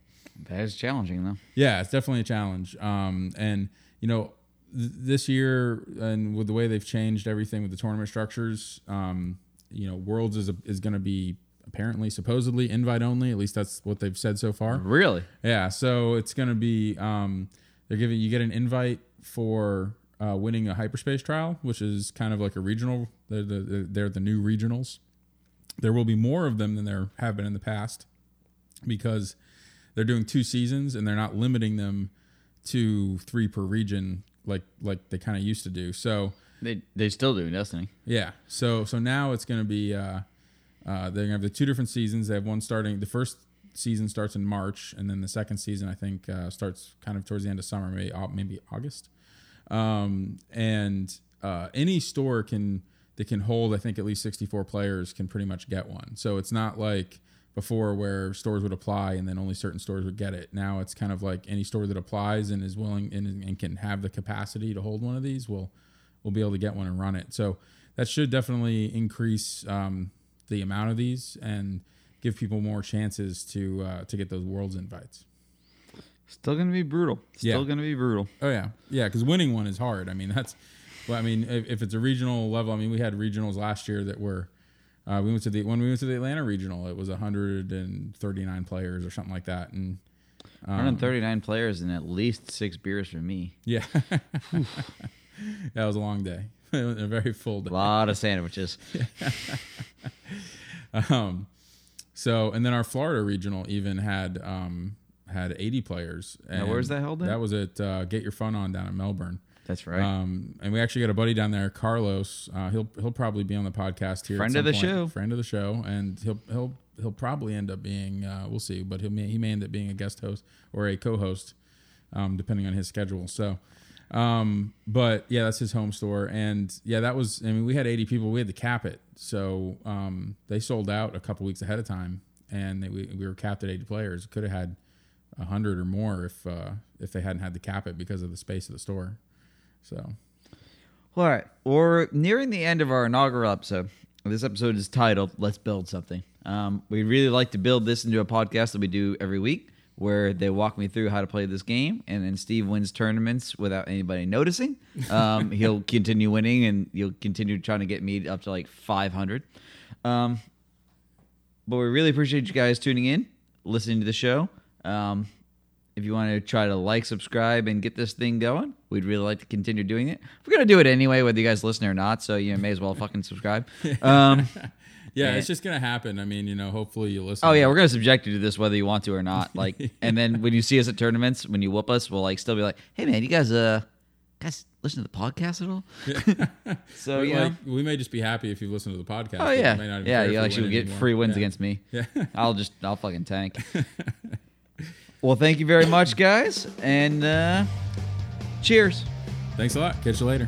That is challenging, though. yeah, it's definitely a challenge. Um, and you know, th- this year and with the way they've changed everything with the tournament structures, um, you know, Worlds is a, is going to be apparently supposedly invite only. At least that's what they've said so far. Really? Yeah, so it's going to be um, they're giving you get an invite for uh, winning a hyperspace trial, which is kind of like a regional. They're the, they're the new regionals. There will be more of them than there have been in the past because they're doing two seasons and they're not limiting them to three per region like like they kind of used to do. So They they still do Destiny. yeah. So so now it's going to be uh, uh, they're going to have the two different seasons. They have one starting. The first season starts in March, and then the second season I think uh, starts kind of towards the end of summer, maybe maybe August. Um, and uh, any store can that can hold I think at least sixty four players can pretty much get one. So it's not like before where stores would apply and then only certain stores would get it. Now it's kind of like any store that applies and is willing and, and can have the capacity to hold one of these will will be able to get one and run it. So that should definitely increase um, the amount of these and give people more chances to uh, to get those worlds invites. Still going to be brutal. Still Yeah. going to be brutal. Oh yeah, yeah, because winning one is hard. I mean that's, well, I mean if, if it's a regional level, I mean we had regionals last year that were. Uh, we went to the when we went to the Atlanta regional, it was 139 players or something like that, and um, 139 players and at least six beers for me. yeah, that was a long day, a very full day. A lot of sandwiches. Um, so and then our Florida regional even had um, had 80 players. Now, And where's that held at? That was at uh, Get Your Fun On down in Melbourne. That's right. Um, and we actually got a buddy down there, Carlos. Uh, he'll he'll probably be on the podcast here. Friend of the point. show. Friend of the show, and he'll he'll he'll probably end up being uh, we'll see, but he may he may end up being a guest host or a co-host, um, depending on his schedule. So. Um, but yeah, that's his home store, and yeah, that was. I mean, we had 80 people. We had to cap it, so um, they sold out a couple weeks ahead of time, and they, we we were capped at 80 players. Could have had hundred or more if uh, if they hadn't had to cap it because of the space of the store. So All right. We're nearing the end of our inaugural episode. This episode is titled Let's Build Something. Um, we'd really like to build this into a podcast that we do every week where they walk me through how to play this game. And then Steve wins tournaments without anybody noticing. Um, he'll continue winning and you'll continue trying to get me up to like 500. Um, but we really appreciate you guys tuning in, listening to the show. Um, if you want to try to like, subscribe, and get this thing going, we'd really like to continue doing it. We're gonna do it anyway, whether you guys listen or not. So you may as well fucking subscribe. Um, Yeah, Yeah. it's just gonna happen. I mean, you know, hopefully you listen. oh yeah, we're gonna subject you to this whether you want to or not. Like, and then when you see us at tournaments, when you whoop us, we'll like still be like, hey man, you guys uh, guys listen to the podcast at all? so We, you like, we may just be happy if you listen to the podcast. Oh yeah, may not even yeah. You actually get anymore. free wins Yeah. against me. Yeah. I'll just I'll fucking tank. well, thank you very much, guys, and uh, cheers. Thanks a lot. Catch you later.